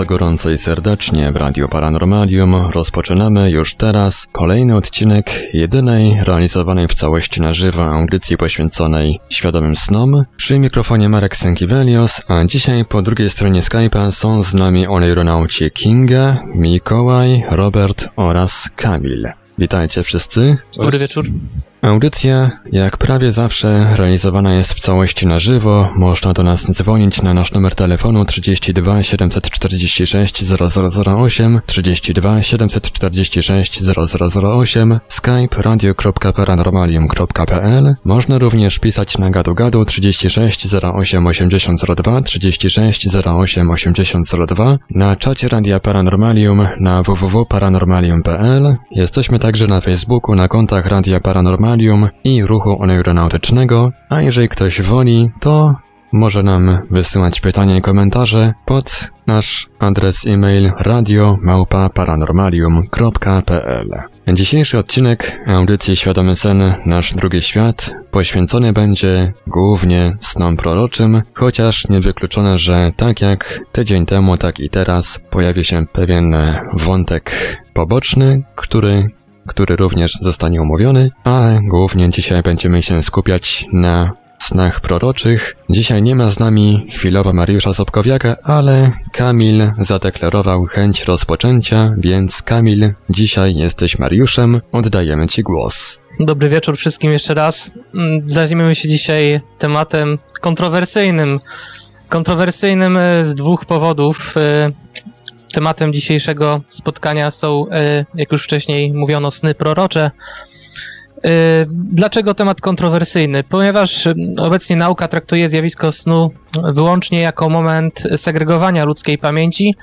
bardzo gorąco i serdecznie w Radio Paranormalium. Rozpoczynamy już teraz kolejny odcinek jedynej realizowanej w całości na żywo audycji poświęconej świadomym snom. Przy mikrofonie Marek Sękiewelios, a dzisiaj po drugiej stronie Skype'a są z nami oneironauci Kinga, Mikołaj, Robert oraz Kamil. Witajcie wszyscy. Dobry wieczór. Audycja, jak prawie zawsze, realizowana jest w całości na żywo. Można do nas dzwonić na nasz numer telefonu 32 746 0008, 32 746 0008, skype radio.paranormalium.pl. Można również pisać na gadu gadu 36 08 8002, 36 08 8002, na czacie Radia Paranormalium na www.paranormalium.pl. Jesteśmy także na Facebooku na kontach Radia Paranormalium i ruchu oneironautycznego, a jeżeli ktoś woli, to może nam wysyłać pytania i komentarze pod nasz adres e-mail radio@paranormalium.pl. Dzisiejszy odcinek audycji Świadomy Sen Nasz Drugi Świat poświęcony będzie głównie snom proroczym, chociaż niewykluczone, że tak jak tydzień temu, tak i teraz pojawi się pewien wątek poboczny, który który również zostanie omówiony, ale głównie dzisiaj będziemy się skupiać na snach proroczych. Dzisiaj nie ma z nami chwilowo Mariusza Sobkowiaka, ale Kamil zadeklarował chęć rozpoczęcia, więc Kamil, dzisiaj jesteś Mariuszem, oddajemy Ci głos. Dobry wieczór wszystkim jeszcze raz. Mm, zajmiemy się dzisiaj tematem kontrowersyjnym. Kontrowersyjnym e, z dwóch powodów. Tematem dzisiejszego spotkania są, e, jak już wcześniej mówiono, sny prorocze. E, dlaczego temat kontrowersyjny? Ponieważ obecnie nauka traktuje zjawisko snu wyłącznie jako moment segregowania ludzkiej pamięci,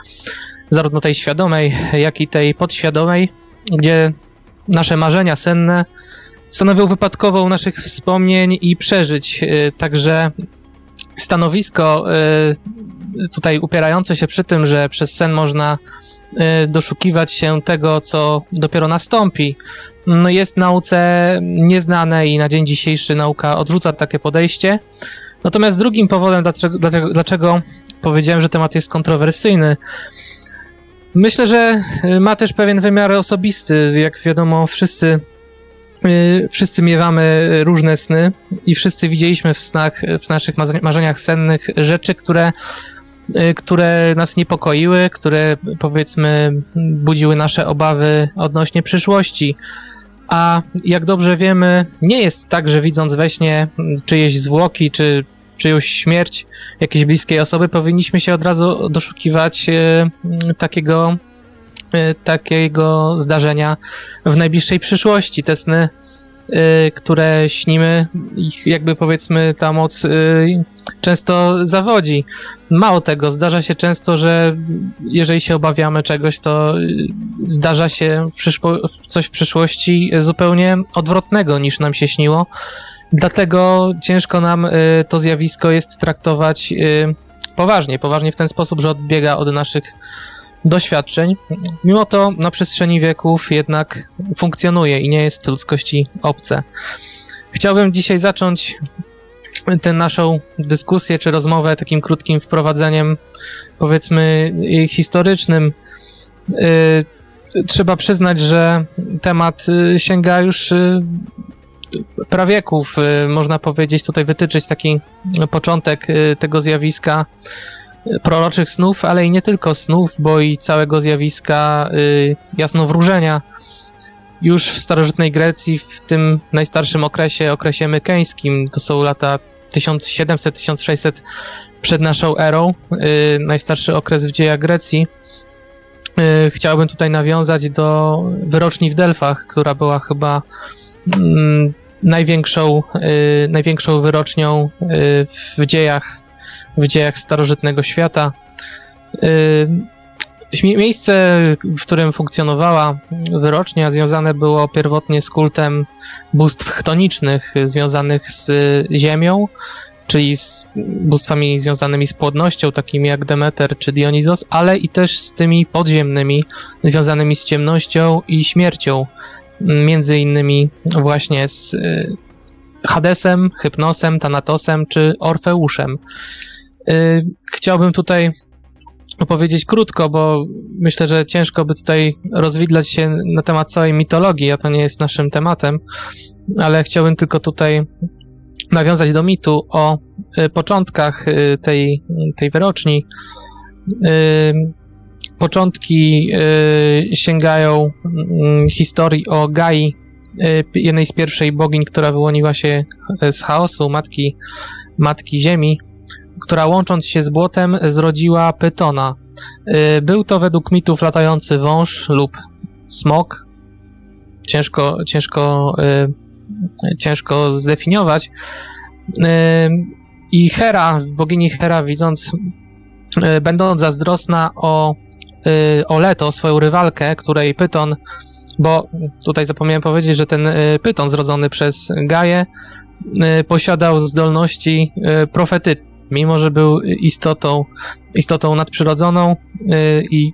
zarówno tej świadomej, jak i tej podświadomej, gdzie nasze marzenia senne stanowią wypadkową naszych wspomnień i przeżyć. E, także stanowisko tutaj upierające się przy tym, że przez sen można y, doszukiwać się tego, co dopiero nastąpi, no jest nauce nieznane i na dzień dzisiejszy nauka odrzuca takie podejście. Natomiast drugim powodem, dlaczego, dlaczego, dlaczego powiedziałem, że temat jest kontrowersyjny, myślę, że y, ma też pewien wymiar osobisty. Jak wiadomo, wszyscy y, wszyscy miewamy różne sny i wszyscy widzieliśmy w snach, w naszych marzeniach sennych rzeczy, które Y, które nas niepokoiły, które powiedzmy budziły nasze obawy odnośnie przyszłości. A jak dobrze wiemy, nie jest tak, że widząc we śnie czyjeś zwłoki, czy czyjąś śmierć jakiejś bliskiej osoby, powinniśmy się od razu doszukiwać y, takiego, y, takiego zdarzenia w najbliższej przyszłości. Te sny Y, które śnimy, ich jakby powiedzmy ta moc y, często zawodzi. Mało tego, zdarza się często, że jeżeli się obawiamy czegoś, to y, zdarza się coś w przyszłości zupełnie odwrotnego niż nam się śniło. Dlatego ciężko nam to zjawisko jest traktować poważnie. Poważnie w ten sposób, że odbiega od naszych doświadczeń. Mimo to na przestrzeni wieków jednak funkcjonuje i nie jest ludzkości obce. Chciałbym dzisiaj zacząć tę naszą dyskusję czy rozmowę takim krótkim wprowadzeniem, powiedzmy, historycznym. Y, trzeba przyznać, że temat y, sięga już y, prawieków. Można powiedzieć, tutaj wytyczyć taki początek tego zjawiska proroczych snów, ale i nie tylko snów, bo i całego zjawiska y, jasnowróżenia. Już w starożytnej Grecji, w tym najstarszym okresie, okresie mykeńskim, to są lata 1700-1600 przed naszą erą, y, najstarszy okres w dziejach Grecji. Y, chciałbym tutaj nawiązać do wyroczni w Delfach, która była chyba mm, największą, y, największą wyrocznią y, w dziejach w dziejach starożytnego świata. Miejsce, w którym funkcjonowała wyrocznia, związane było pierwotnie z kultem bóstw chtonicznych, związanych z ziemią, czyli z bóstwami związanymi z płodnością, takimi jak Demeter czy Dionizos, ale i też z tymi podziemnymi, związanymi z ciemnością i śmiercią, między innymi właśnie z y, Hadesem, Hypnosem, Tanatosem czy Orfeuszem. Y, chciałbym tutaj opowiedzieć krótko, bo myślę, że ciężko by tutaj rozwidlać się na temat całej mitologii, a to nie jest naszym tematem, ale chciałbym tylko tutaj nawiązać do mitu o y, początkach y, tej, tej wyroczni. Początki sięgają mm, historii o Gai, jednej z pierwszej bogiń, która wyłoniła się z chaosu, matki, matki ziemi, która łącząc się z błotem zrodziła Pytona. Był to według mitów latający wąż lub smok. Ciężko, ciężko ciężko zdefiniować. I Hera, bogini Hera, widząc, będąc zazdrosna o, o Leto, swoją rywalkę, której Pyton, bo tutaj zapomniałem powiedzieć, że ten Pyton zrodzony przez Gaję posiadał zdolności profetyczne, mimo że był istotą, istotą nadprzyrodzoną i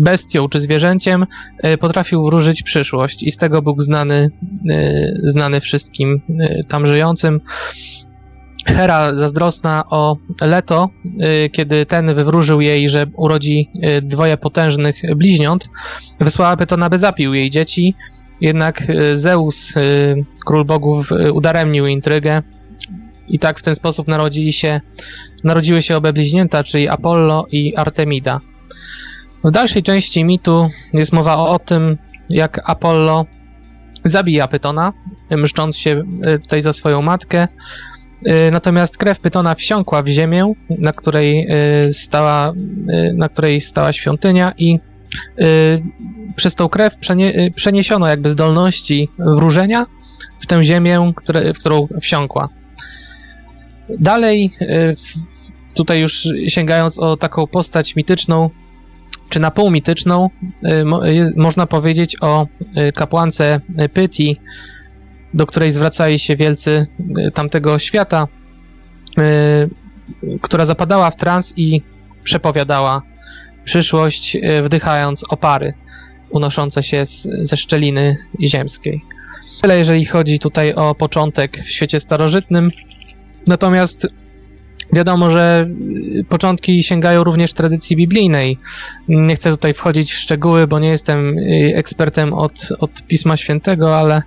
bestią czy zwierzęciem, e, potrafił wróżyć przyszłość i z tego był znany, e, znany wszystkim tam żyjącym. Hera zazdrosna o Leto, kiedy ten wywróżył jej, że urodzi dwoje potężnych bliźniąt, wysłała Pytona, by zapił jej dzieci, jednak Zeus, król bogów, udaremnił intrygę i tak w ten sposób narodzili się, narodziły się obe bliźnięta, czyli Apollo i Artemida. W dalszej części mitu jest mowa o tym, jak Apollo zabija Pytona, mszcząc się e, tutaj za swoją matkę. E, natomiast krew Pytona wsiąkła w ziemię, na której e, stała, na której stała świątynia i przez tą krew przeniesiono jakby zdolności wróżenia w tę ziemię, w którą wsiąkła. Dalej, tutaj już sięgając o taką postać mityczną, czy na pół mityczną, y, można powiedzieć o y, kapłance Pyti, do której zwracali się wielcy y, tamtego świata, która zapadała w trans i przepowiadała przyszłość, wdychając opary unoszące się z, ze szczeliny ziemskiej. Tyle jeżeli chodzi tutaj o początek w świecie starożytnym. Natomiast Wiadomo, że y, początki sięgają również tradycji biblijnej. Nie chcę tutaj wchodzić w szczegóły, bo nie jestem y, ekspertem od, od Pisma Świętego, ale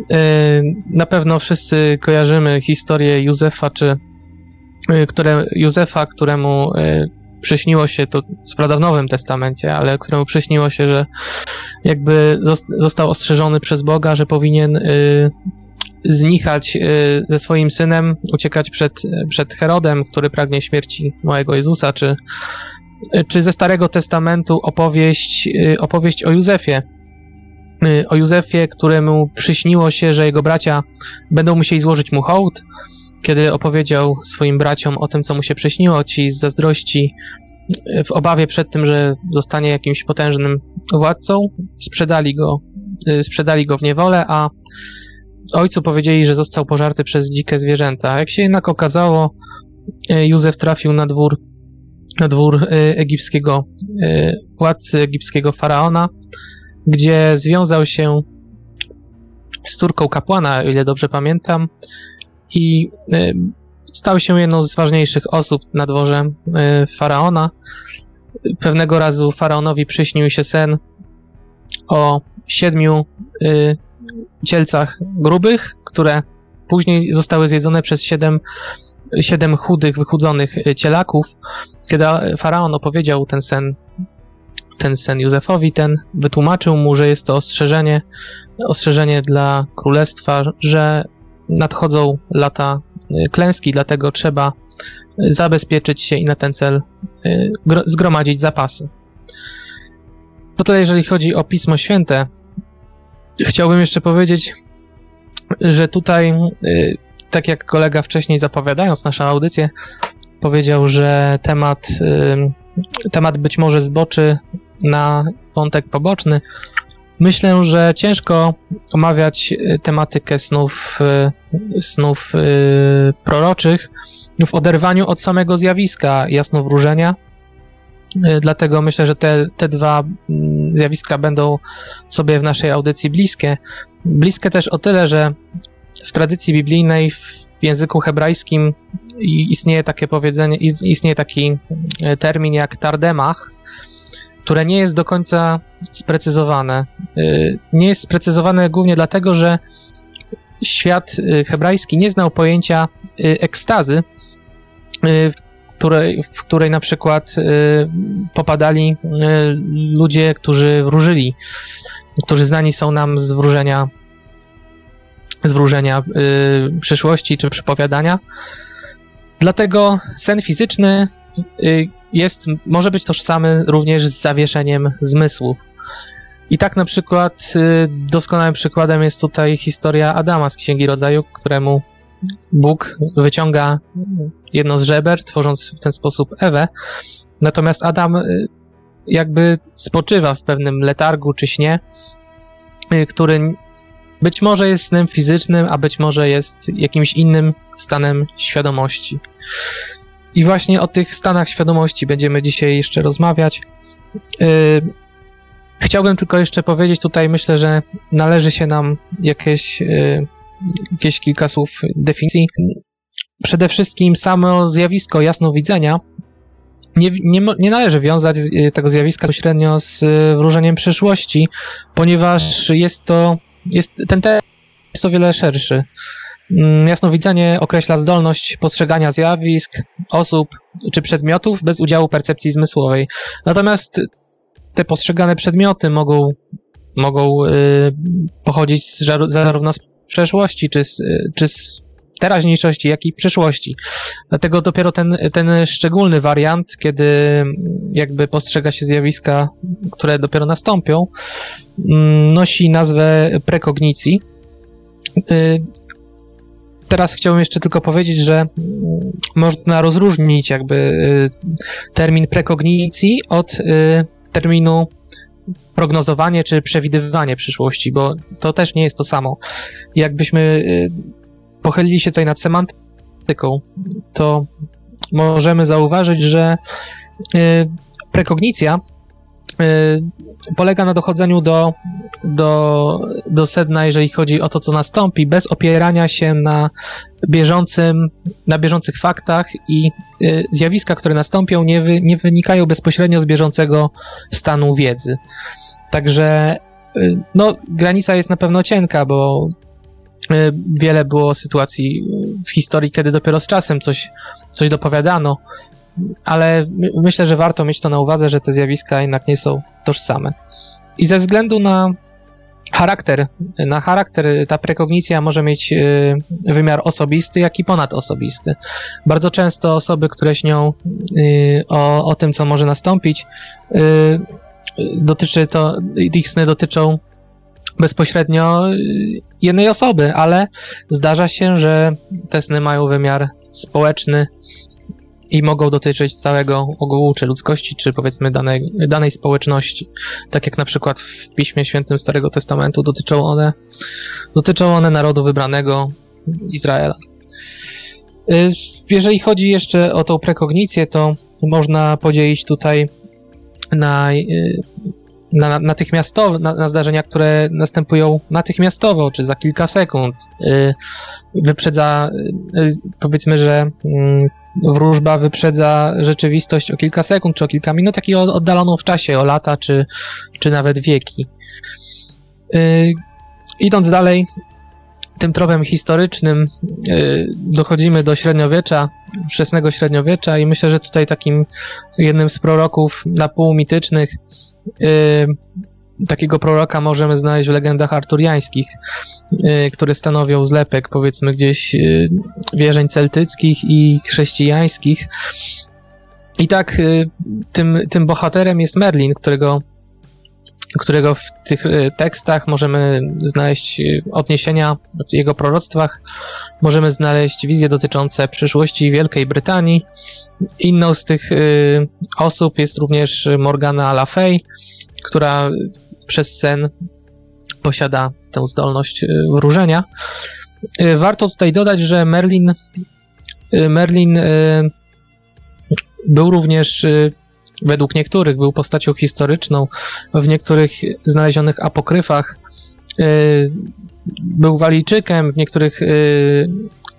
y, na pewno wszyscy kojarzymy historię Józefa, czy które, Józefa, któremu przyśniło się, to co prawda w Nowym Testamencie, ale któremu przyśniło się, że jakby został ostrzeżony przez Boga, że powinien znichać y, ze swoim synem, uciekać przed, przed Herodem, który pragnie śmierci małego Jezusa, czy, czy ze Starego Testamentu opowieść, y, opowieść o Józefie. Y, o Józefie, któremu przyśniło się, że jego bracia będą musieli złożyć mu hołd. Kiedy opowiedział swoim braciom o tym, co mu się przyśniło, ci z zazdrości, w obawie przed tym, że zostanie jakimś potężnym władcą, sprzedali go, sprzedali go w niewolę, a ojcu powiedzieli, że został pożarty przez dzikie zwierzęta. Jak się jednak okazało, e, Józef trafił na dwór, na dwór e, egipskiego e, władcy, egipskiego faraona, gdzie związał się z córką kapłana, o ile dobrze pamiętam, i stał się jedną z ważniejszych osób na dworze faraona. Pewnego razu faraonowi przyśnił się sen o siedmiu cielcach grubych, które później zostały zjedzone przez siedem, siedem chudych, wychudzonych cielaków. Kiedy faraon opowiedział ten sen, ten sen Józefowi, ten wytłumaczył mu, że jest to ostrzeżenie, ostrzeżenie dla królestwa, że nadchodzą lata y, klęski, dlatego trzeba zabezpieczyć się i na ten cel y, zgromadzić zapasy. To tyle, jeżeli chodzi o Pismo Święte. Chciałbym jeszcze powiedzieć, że tutaj, y, tak jak kolega wcześniej zapowiadając naszą audycję, powiedział, że temat, temat być może zboczy na wątek poboczny. Myślę, że ciężko omawiać tematykę snów, snów proroczych w oderwaniu od samego zjawiska jasnowróżenia. Dlatego myślę, że te, te dwa mm, zjawiska będą sobie w naszej audycji bliskie. Bliskie też o tyle, że w tradycji biblijnej, w języku hebrajskim istnieje takie powiedzenie, istnieje taki e, termin jak tardemach, które nie jest do końca sprecyzowane. E, nie jest sprecyzowane głównie dlatego, że świat e, hebrajski nie znał pojęcia ekstazy, której, w której na przykład popadali ludzie, którzy wróżyli, którzy znani są nam z wróżenia z wróżenia y, przyszłości czy przepowiadania. Dlatego sen fizyczny y, jest, może być tożsamy również z zawieszeniem zmysłów. I tak na przykład y, doskonałym przykładem jest tutaj historia Adama z Księgi Rodzaju, któremu Bóg wyciąga jedno z żeber, tworząc w ten sposób Ewę. Natomiast Adam y, jakby spoczywa w pewnym letargu czy śnie, y, który być może jest snem fizycznym, a być może jest jakimś innym stanem świadomości. I właśnie o tych stanach świadomości będziemy dzisiaj jeszcze rozmawiać. Yy, chciałbym tylko jeszcze powiedzieć tutaj, myślę, że należy się nam jakieś, jakieś kilka słów definicji. Przede wszystkim samo zjawisko jasnowidzenia nie, nie, nie należy wiązać tego zjawiska bezpośrednio z wróżeniem przyszłości, ponieważ jest to jest, ten tekst jest o wiele szerszy. Mm, jasnowidzenie określa zdolność postrzegania zjawisk, osób czy przedmiotów bez udziału percepcji zmysłowej. Natomiast te postrzegane przedmioty mogą, mogą y, pochodzić z, zarówno z przeszłości, czy z, czy z teraźniejszości, jak i przyszłości. Dlatego dopiero ten, ten szczególny wariant, kiedy jakby postrzega się zjawiska, które dopiero nastąpią, mm, nosi nazwę prekognicji. Y, teraz chciałbym jeszcze tylko powiedzieć, że mm, można rozróżnić jakby y, termin prekognicji od y, terminu prognozowanie czy przewidywanie przyszłości, bo to też nie jest to samo. Jakbyśmy pochylili się tutaj nad semantyką, to możemy zauważyć, że y, prekognicja y, polega na dochodzeniu do, do, do sedna, jeżeli chodzi o to, co nastąpi, bez opierania się na bieżącym, na bieżących faktach i y, zjawiska, które nastąpią, nie, wy, nie wynikają bezpośrednio z bieżącego stanu wiedzy. Także no, granica jest na pewno cienka, bo wiele było sytuacji w historii, kiedy dopiero z czasem coś, coś dopowiadano, ale myślę, że warto mieć to na uwadze, że te zjawiska jednak nie są tożsame. I ze względu na charakter, na charakter ta prekognicja może mieć e, wymiar osobisty, jak i ponadosobisty. Bardzo często osoby, które śnią e, o, o tym, co może nastąpić, dotyczy to, ich sny dotyczą bezpośrednio y, jednej osoby, ale zdarza się, że te sny mają wymiar społeczny i mogą dotyczyć całego ogółu, czy ludzkości, czy powiedzmy danej, danej społeczności. Tak jak na przykład w Piśmie Świętym Starego Testamentu dotyczą one, dotyczą one narodu wybranego Izraela. Y, jeżeli chodzi jeszcze o tą prekognicję, to można podzielić tutaj na y, na, natychmiastowo, na, na, zdarzenia, które następują natychmiastowo, czy za kilka sekund. Y, wyprzedza, powiedzmy, że mm, wróżba wyprzedza rzeczywistość o kilka sekund, czy o kilka minut, tak i oddaloną w czasie, o lata, czy, czy nawet wieki. Y, idąc dalej, tym tropem historycznym dochodzimy do średniowiecza, wczesnego średniowiecza i myślę, że tutaj takim jednym z proroków na pół mitycznych takiego proroka możemy znaleźć w legendach arturiańskich, yy, które stanowią zlepek, powiedzmy, gdzieś yy, wierzeń celtyckich i chrześcijańskich. I tak yy, tym, tym bohaterem jest Merlin, którego którego w tych y, tekstach możemy znaleźć y, odniesienia w jego proroctwach, możemy znaleźć wizje dotyczące przyszłości Wielkiej Brytanii. Inną z tych y, osób jest również Morgana Le Fay, która przez sen posiada tę zdolność wróżenia. Warto tutaj dodać, że Merlin, Merlin był również według niektórych był postacią historyczną, w niektórych znalezionych apokryfach y, był Walijczykiem, w niektórych y,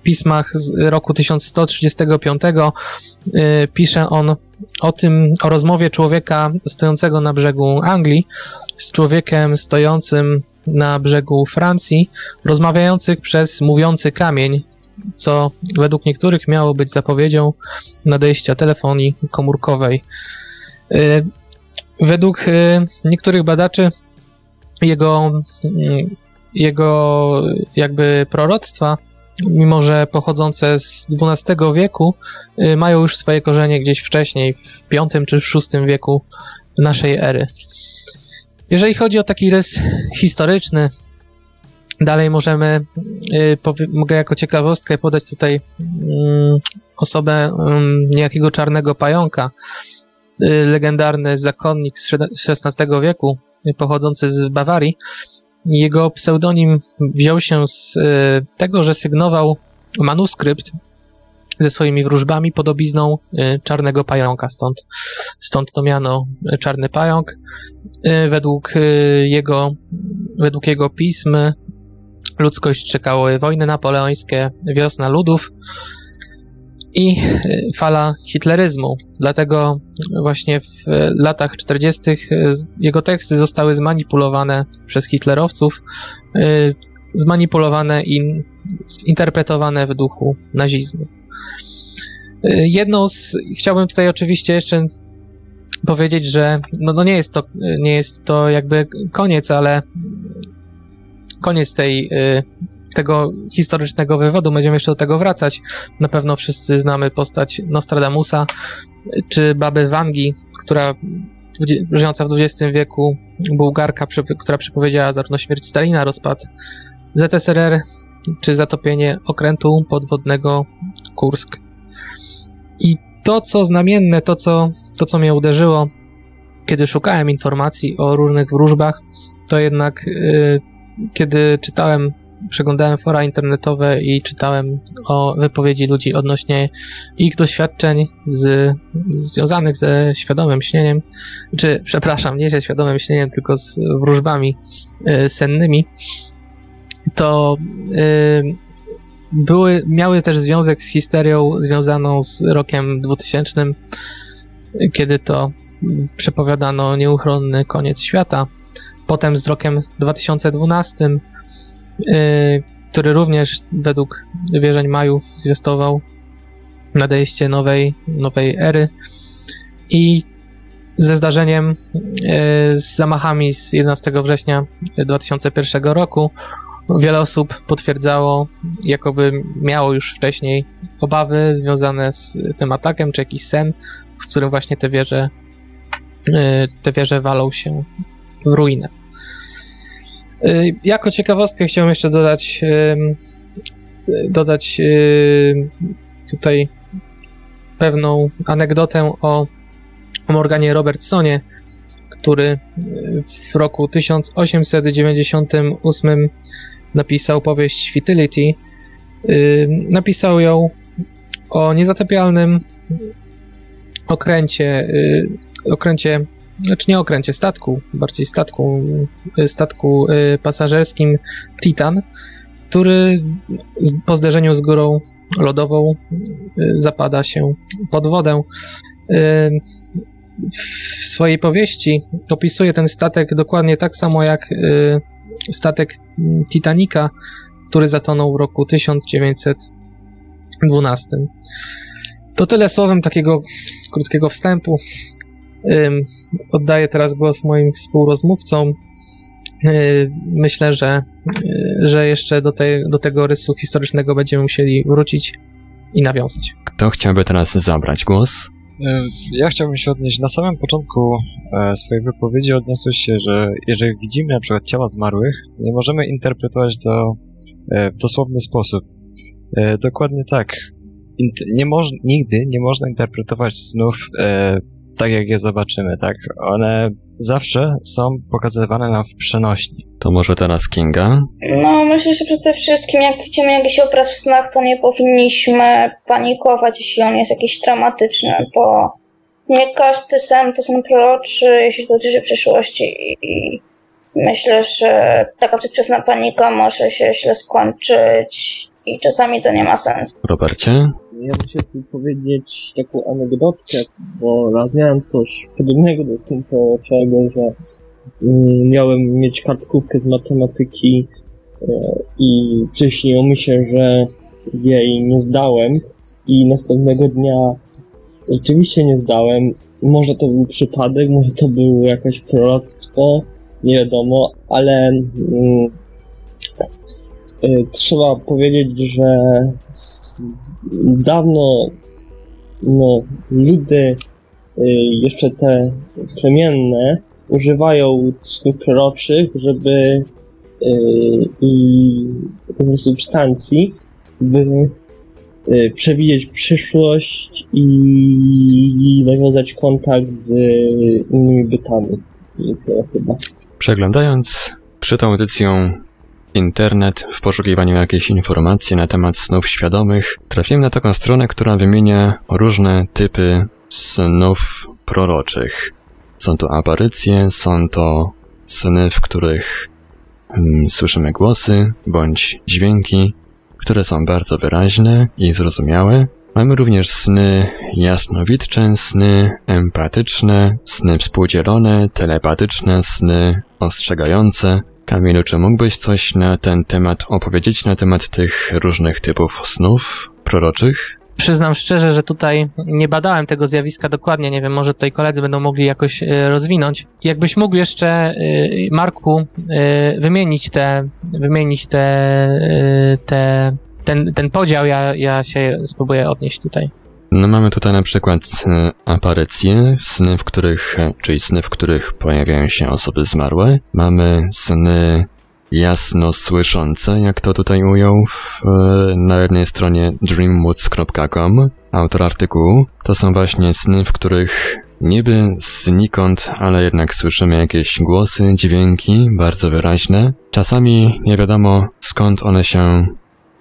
pismach z roku 1135 y, pisze on o tym, o rozmowie człowieka stojącego na brzegu Anglii z człowiekiem stojącym na brzegu Francji, rozmawiających przez mówiący kamień, co według niektórych miało być zapowiedzią nadejścia telefonii komórkowej. Y, według y, niektórych badaczy jego, mm, jego jakby proroctwa, mimo że pochodzące z XII wieku, y, mają już swoje korzenie gdzieś wcześniej, w V czy VI wieku naszej ery. Jeżeli chodzi o taki rys historyczny, dalej możemy, mogę jako ciekawostkę podać tutaj mm, osobę mm, niejakiego czarnego pająka, Y, legendarny zakonnik z XVI wieku, pochodzący z Bawarii. Jego pseudonim wziął się z y, tego, że sygnował manuskrypt ze swoimi wróżbami podobizną y, czarnego pająka, stąd, stąd to miano czarny pająk. Według jego, według jego pism ludzkość czekały wojny napoleońskie, wiosna ludów, i fala hitleryzmu. Dlatego właśnie w latach 40. E, jego teksty zostały zmanipulowane przez hitlerowców, zmanipulowane i zinterpretowane w duchu nazizmu. Jedną z, chciałbym tutaj oczywiście jeszcze powiedzieć, że no, no nie, jest to, nie jest to jakby koniec, ale koniec tej tego historycznego wywodu. Będziemy jeszcze do tego wracać. Na pewno wszyscy znamy postać Nostradamusa czy baby Wangi, która żyjąca w XX wieku, Bułgarka, która przepowiedziała zarówno śmierć Stalina, rozpad ZSRR, czy zatopienie okrętu podwodnego Kursk. I to, co znamienne, to, co, to, co mnie uderzyło, kiedy szukałem informacji o różnych wróżbach, to jednak yy, kiedy czytałem przeglądałem fora internetowe i czytałem o wypowiedzi ludzi odnośnie ich doświadczeń z, związanych ze świadomym śnieniem, czy przepraszam, nie ze świadomym śnieniem, tylko z wróżbami y, sennymi, to y, były, miały też związek z histerią związaną z rokiem 2000, kiedy to przepowiadano nieuchronny koniec świata. Potem z rokiem 2012 Y, który również według wierzeń Majów zwiastował nadejście nowej, nowej ery i ze zdarzeniem y, z zamachami z 11 września 2001 roku wiele osób potwierdzało, jakoby miało już wcześniej obawy związane z tym atakiem, czy jakiś sen, w którym właśnie te wieże, y, te wieże walą się w ruinę. Y, jako ciekawostkę chciałem jeszcze dodać dodać tutaj pewną anegdotę o Morganie Robertsonie, który w roku 1898 napisał powieść Fidelity. Napisał ją o niezatapialnym okręcie, y, okręcie znaczy nie okręcie, statku, bardziej statku, statku y, pasażerskim Titan, który po zderzeniu z górą lodową y, zapada się pod wodę. Y, w swojej powieści opisuje ten statek dokładnie tak samo jak statek Titanica, który zatonął w roku 1912. To tyle słowem takiego krótkiego wstępu. Oddaję teraz głos moim współrozmówcom. Myślę, że, że jeszcze do, tej, do tego rysu historycznego będziemy musieli wrócić i nawiązać. Kto chciałby teraz zabrać głos? Ja chciałbym się odnieść. Na samym początku e, swojej wypowiedzi odniosłeś się, że jeżeli widzimy na przykład ciała zmarłych, nie możemy interpretować to e, w dosłowny sposób. Dokładnie tak. Nie moż, nigdy nie można interpretować snów tak, jak je zobaczymy, tak? One zawsze są pokazywane nam w przenośni. To może teraz Kinga? No, myślę, że przede wszystkim jak widzimy jakiś obraz w snach, to nie powinniśmy panikować, jeśli on jest jakiś traumatyczny, bo nie każdy sen to są proroczy, jeśli dotyczy przyszłości i myślę, że taka przedwczesna panika może się źle skończyć i czasami to nie ma sensu. Robercie? Ja muszę tu powiedzieć taką anegdotkę, bo raz miałem coś podobnego do proroczego, że mm, miałem mieć kartkówkę z matematyki e, i przyśniło mi się, że jej nie zdałem i następnego dnia rzeczywiście nie zdałem. Może to był przypadek, może to było jakieś proroctwo, nie wiadomo, ale mm, trzeba powiedzieć, że dawno no, ludy y, jeszcze te plemienne używają snów proroczych, żeby y, i substancji, by przewidzieć przyszłość i nawiązać kontakt z innymi bytami. Chyba. Przeglądając przed tą edycją internet w poszukiwaniu jakiejś informacji na temat snów świadomych, trafiłem na taką stronę, która wymienia różne typy snów proroczych. Są to aparycje, są to sny, w których hmm, słyszymy głosy bądź dźwięki, które są bardzo wyraźne i zrozumiałe. Mamy również sny jasnowidcze, sny empatyczne, sny współdzielone, telepatyczne, sny ostrzegające, Kamilu, czy mógłbyś coś na ten temat opowiedzieć, na temat tych różnych typów snów proroczych? Przyznam szczerze, że tutaj nie badałem tego zjawiska dokładnie. Nie wiem, może tutaj koledzy będą mogli jakoś e, rozwinąć. Jakbyś mógł jeszcze, e, Marku, e, wymienić te, wymienić te, te ten, ten podział, ja, ja się spróbuję odnieść tutaj. No mamy tutaj na przykład aparycje, sny, w których, e, czyli sny, w których pojawiają się osoby zmarłe. Mamy sny jasno słyszące, jak to tutaj ujął w, e, na jednej stronie dreamwoods.com. Autor artykułu to są właśnie sny, w których niby znikąd, ale jednak słyszymy jakieś głosy, dźwięki bardzo wyraźne. Czasami nie wiadomo skąd one się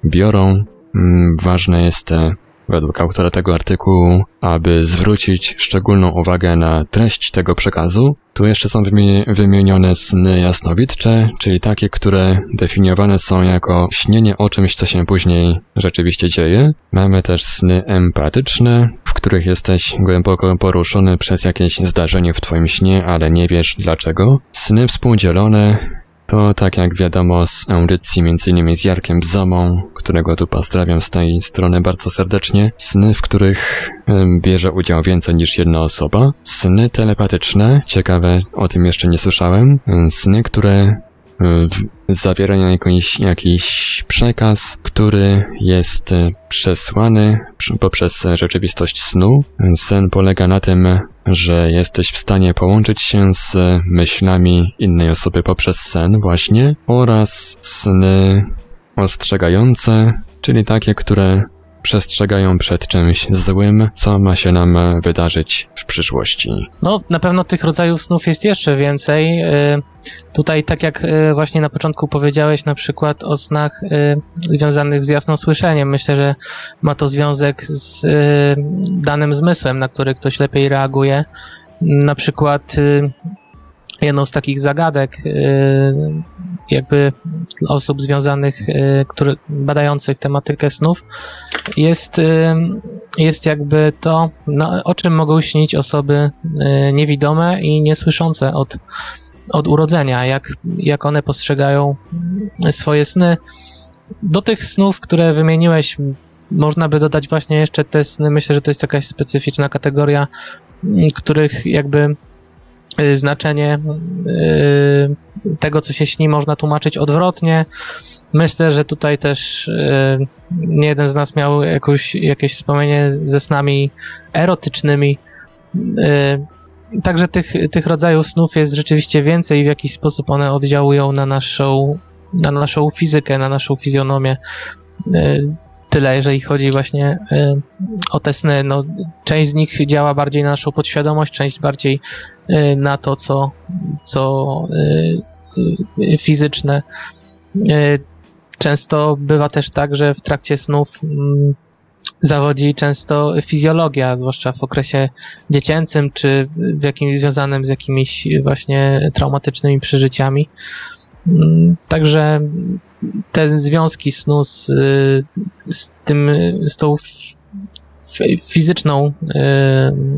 biorą. Mm, ważne jest według autora tego artykułu, aby zwrócić szczególną uwagę na treść tego przekazu. Tu jeszcze są wymienione sny jasnowidcze, czyli takie, które definiowane są jako śnienie o czymś, co się później rzeczywiście dzieje. Mamy też sny empatyczne, w których jesteś głęboko poruszony przez jakieś zdarzenie w twoim śnie, ale nie wiesz dlaczego. Sny współdzielone, to tak jak wiadomo z audycji m.in. z Jarkiem Bzomą, którego tu pozdrawiam z tej strony bardzo serdecznie, sny, w których bierze udział więcej niż jedna osoba, sny telepatyczne, ciekawe, o tym jeszcze nie słyszałem, sny, które zawierają jakiś, jakiś przekaz, który jest e, przesłany poprzez rzeczywistość snu. Sen polega na tym, że jesteś w stanie połączyć się z myślami innej osoby poprzez sen właśnie oraz sny ostrzegające, czyli takie, które przestrzegają przed czymś złym, co ma się nam wydarzyć w przyszłości. No, na pewno tych rodzajów snów jest jeszcze więcej. Y, tutaj, tak jak y, właśnie na początku powiedziałeś, na przykład o snach y, związanych z jasnosłyszeniem, myślę, że ma to związek z danym zmysłem, na który ktoś lepiej reaguje. Na przykład jedną z takich zagadek jakby osób związanych, y, który, badających tematykę snów, jest, y, jest jakby to, no, o czym mogą śnić osoby y, niewidome i niesłyszące od, od urodzenia, jak, jak one postrzegają swoje sny. Do tych snów, które wymieniłeś, można by dodać właśnie jeszcze te sny. Myślę, że to jest jakaś specyficzna kategoria, których jakby znaczenie y, tego, co się śni, można tłumaczyć odwrotnie. Myślę, że tutaj też y, nie jeden z nas miał jakoś, jakieś wspomnienie ze snami erotycznymi. Także tych, tych rodzajów snów jest rzeczywiście więcej i w jakiś sposób one oddziałują na naszą, na naszą fizykę, na naszą fizjonomię tyle, jeżeli chodzi właśnie y, o te sny. No, część z nich działa bardziej na naszą podświadomość, część bardziej y, na to, co, co y, fizyczne. Często bywa też tak, że w trakcie snów mm, zawodzi często fizjologia, zwłaszcza w okresie dziecięcym, czy w jakimś związanym z jakimiś właśnie traumatycznymi przeżyciami. Mm, także te związki snu z, z tym, z tą fizyczną,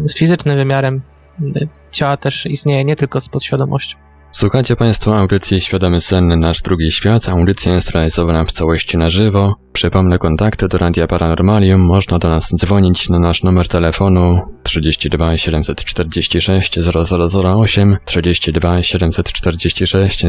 z fizycznym wymiarem ciała też istnieje, nie tylko z podświadomością. Słuchajcie Państwo audycji Świadomy Sen Nasz Drugi Świat. Audycja jest realizowana w całości na żywo. Przypomnę kontakty do Radia Paranormalium. Można do nas dzwonić na nasz numer telefonu 32 746 0008 32 746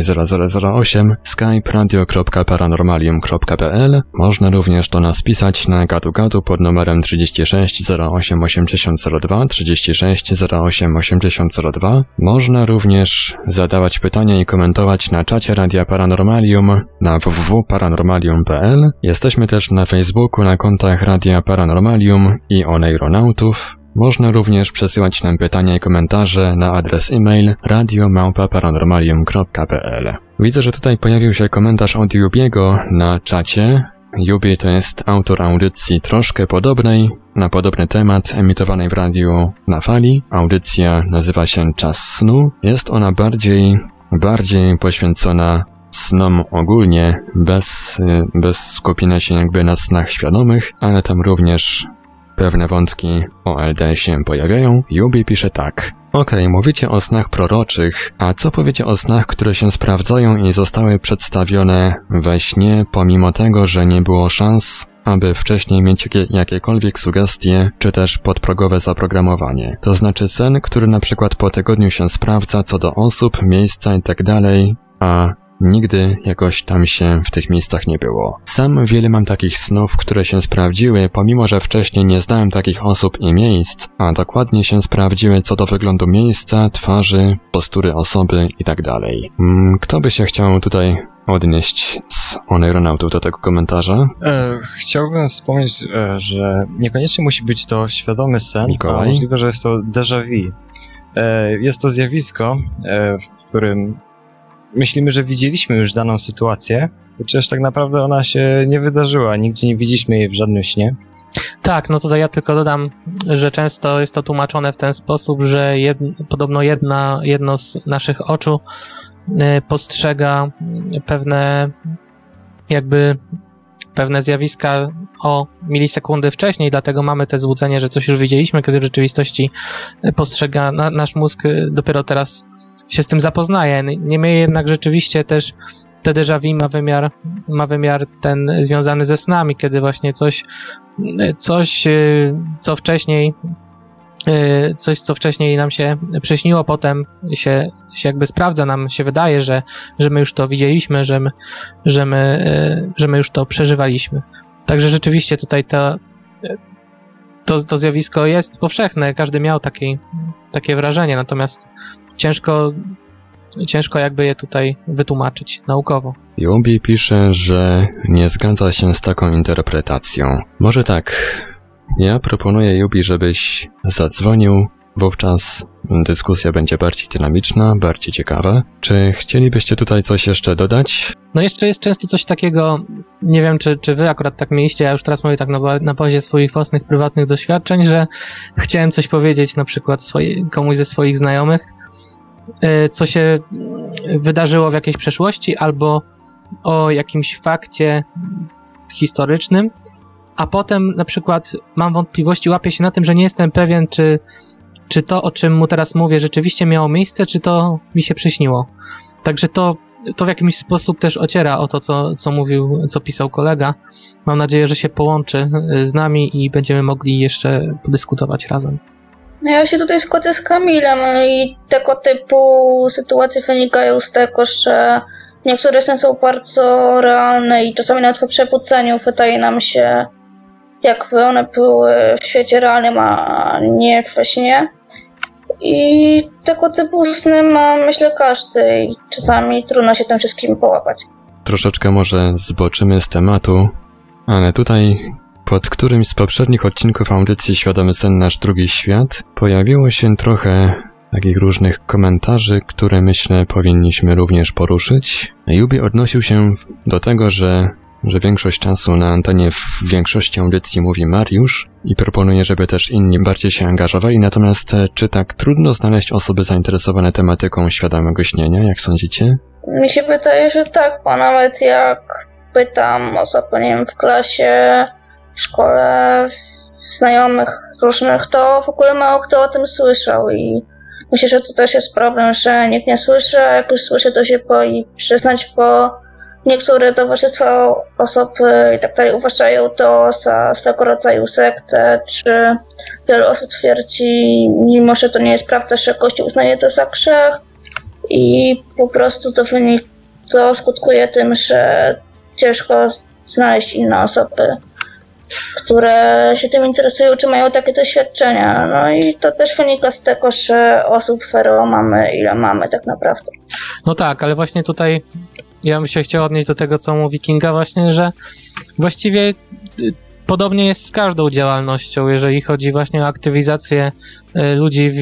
0008 skype radio.paranormalium.pl Można również do nas pisać na gadu pod numerem 36 08 8002 36 08 8002 Można również zadawać pytania i komentować na czacie Radia Paranormalium na www.paranormalium.pl Jesteśmy też na Facebooku na kontach Radia Paranormalium i Oneironautów. Można również przesyłać nam pytania i komentarze na adres e-mail radiomałpa-paranormalium.pl Widzę, że tutaj pojawił się komentarz od Jubiego na czacie. Jubi to jest autor audycji troszkę podobnej, na podobny temat, emitowanej w radiu na fali. Audycja nazywa się Czas Snu. Jest ona bardziej, bardziej poświęcona snom ogólnie, bez, bez skupienia się jakby na snach świadomych, ale tam również pewne wątki o LD się pojawiają. Yubi pisze tak. Okej, okay, mówicie o snach proroczych, a co powiecie o snach, które się sprawdzają i zostały przedstawione we śnie, pomimo tego, że nie było szans, aby wcześniej mieć jakie, jakiekolwiek sugestie, czy też podprogowe zaprogramowanie. To znaczy sen, który na przykład po tygodniu się sprawdza co do osób, miejsca itd., tak a Nigdy jakoś tam się w tych miejscach nie było. Sam wiele mam takich snów, które się sprawdziły, pomimo że wcześniej nie znałem takich osób i miejsc, a dokładnie się sprawdziły co do wyglądu miejsca, twarzy, postury osoby itd. Tak mm, kto by się chciał tutaj odnieść z Oneironautów do tego komentarza? E, chciałbym wspomnieć, e, że niekoniecznie musi być to świadomy sen, Mikołaj? a możliwe, że jest to déjà vu. E, jest to zjawisko, e, w którym myślimy, że widzieliśmy już daną sytuację, chociaż tak naprawdę ona się nie wydarzyła, nigdzie nie widzieliśmy jej w żadnym śnie. Tak, no tutaj ja tylko dodam, że często jest to tłumaczone w ten sposób, że jed, podobno jedna, jedno z naszych oczu y, postrzega pewne jakby pewne zjawiska o milisekundy wcześniej, dlatego mamy te złudzenie, że coś już widzieliśmy, kiedy w rzeczywistości postrzega na, nasz mózg dopiero teraz się z tym zapoznaje. Niemniej jednak rzeczywiście też te déjà vu ma wymiar, ma wymiar ten związany ze snami, kiedy właśnie coś, coś y, co wcześniej y, coś, co wcześniej nam się przyśniło, potem się, się jakby sprawdza, nam się wydaje, że, że my już to widzieliśmy, że my, że, my, y, że my już to przeżywaliśmy. Także rzeczywiście tutaj to, to, to zjawisko jest powszechne, każdy miał taki, takie wrażenie, natomiast ciężko, ciężko jakby je tutaj wytłumaczyć naukowo. Jubi pisze, że nie zgadza się z taką interpretacją. Może tak. Ja proponuję Jubi, żebyś zadzwonił, wówczas dyskusja będzie bardziej dynamiczna, bardziej ciekawa. Czy chcielibyście tutaj coś jeszcze dodać? No jeszcze jest często coś takiego, nie wiem czy, czy wy akurat tak mieliście, ja już teraz mówię tak na, na bazie swoich własnych, prywatnych doświadczeń, że chciałem coś powiedzieć na przykład komuś ze swoich znajomych, co się wydarzyło w jakiejś przeszłości albo o jakimś fakcie historycznym, a potem na przykład mam wątpliwości, łapię się na tym, że nie jestem pewien, czy, czy to, o czym mu teraz mówię, rzeczywiście miało miejsce, czy to mi się przyśniło. Także to, to w jakiś sposób też ociera o to, co, co mówił, co pisał kolega. Mam nadzieję, że się połączy z nami i będziemy mogli jeszcze podyskutować razem. No ja się tutaj zgodzę z Kamilem i tego typu sytuacje wynikają z tego, że niektóre sny są bardzo realne i czasami nawet po przebudzeniu wydaje nam się, jakby one były w świecie realnym, a nie we śnie. I tego typu sny ma, myślę, każdy i czasami trudno się tym wszystkim połapać. Troszeczkę może zboczymy z tematu, ale tutaj pod którymś z poprzednich odcinków audycji Świadomy Sen Nasz Drugi Świat pojawiło się trochę takich różnych komentarzy, które myślę powinniśmy również poruszyć. Jubi odnosił się do tego, że, że większość czasu na antenie w większości audycji mówi Mariusz i proponuje, żeby też inni bardziej się angażowali, natomiast e, czy tak trudno znaleźć osoby zainteresowane tematyką świadomego śnienia, jak sądzicie? Mi się wydaje, że tak, bo nawet jak pytam osoby, nie wiem, w klasie, szkole, znajomych różnych, to w ogóle mało kto o tym słyszał i myślę, że to też jest problem, że nikt nie słyszy, a jak już słyszy, to się boi przyznać, bo niektóre towarzystwa osób i tak dalej uważają to za swego rodzaju sektę, czy wiele osób twierdzi, mimo że to nie jest prawda, że Kościół uznaje to za grzech i po prostu to wynik, to skutkuje tym, że ciężko znaleźć inne osoby, które się tym interesują, czy mają takie doświadczenia. No i to też wynika z tego, że osób fero mamy ile mamy tak naprawdę. No tak, ale właśnie tutaj ja bym się chciał odnieść do tego, co mówi Kinga właśnie, że właściwie y, podobnie jest z każdą działalnością, jeżeli chodzi właśnie o aktywizację y, ludzi w,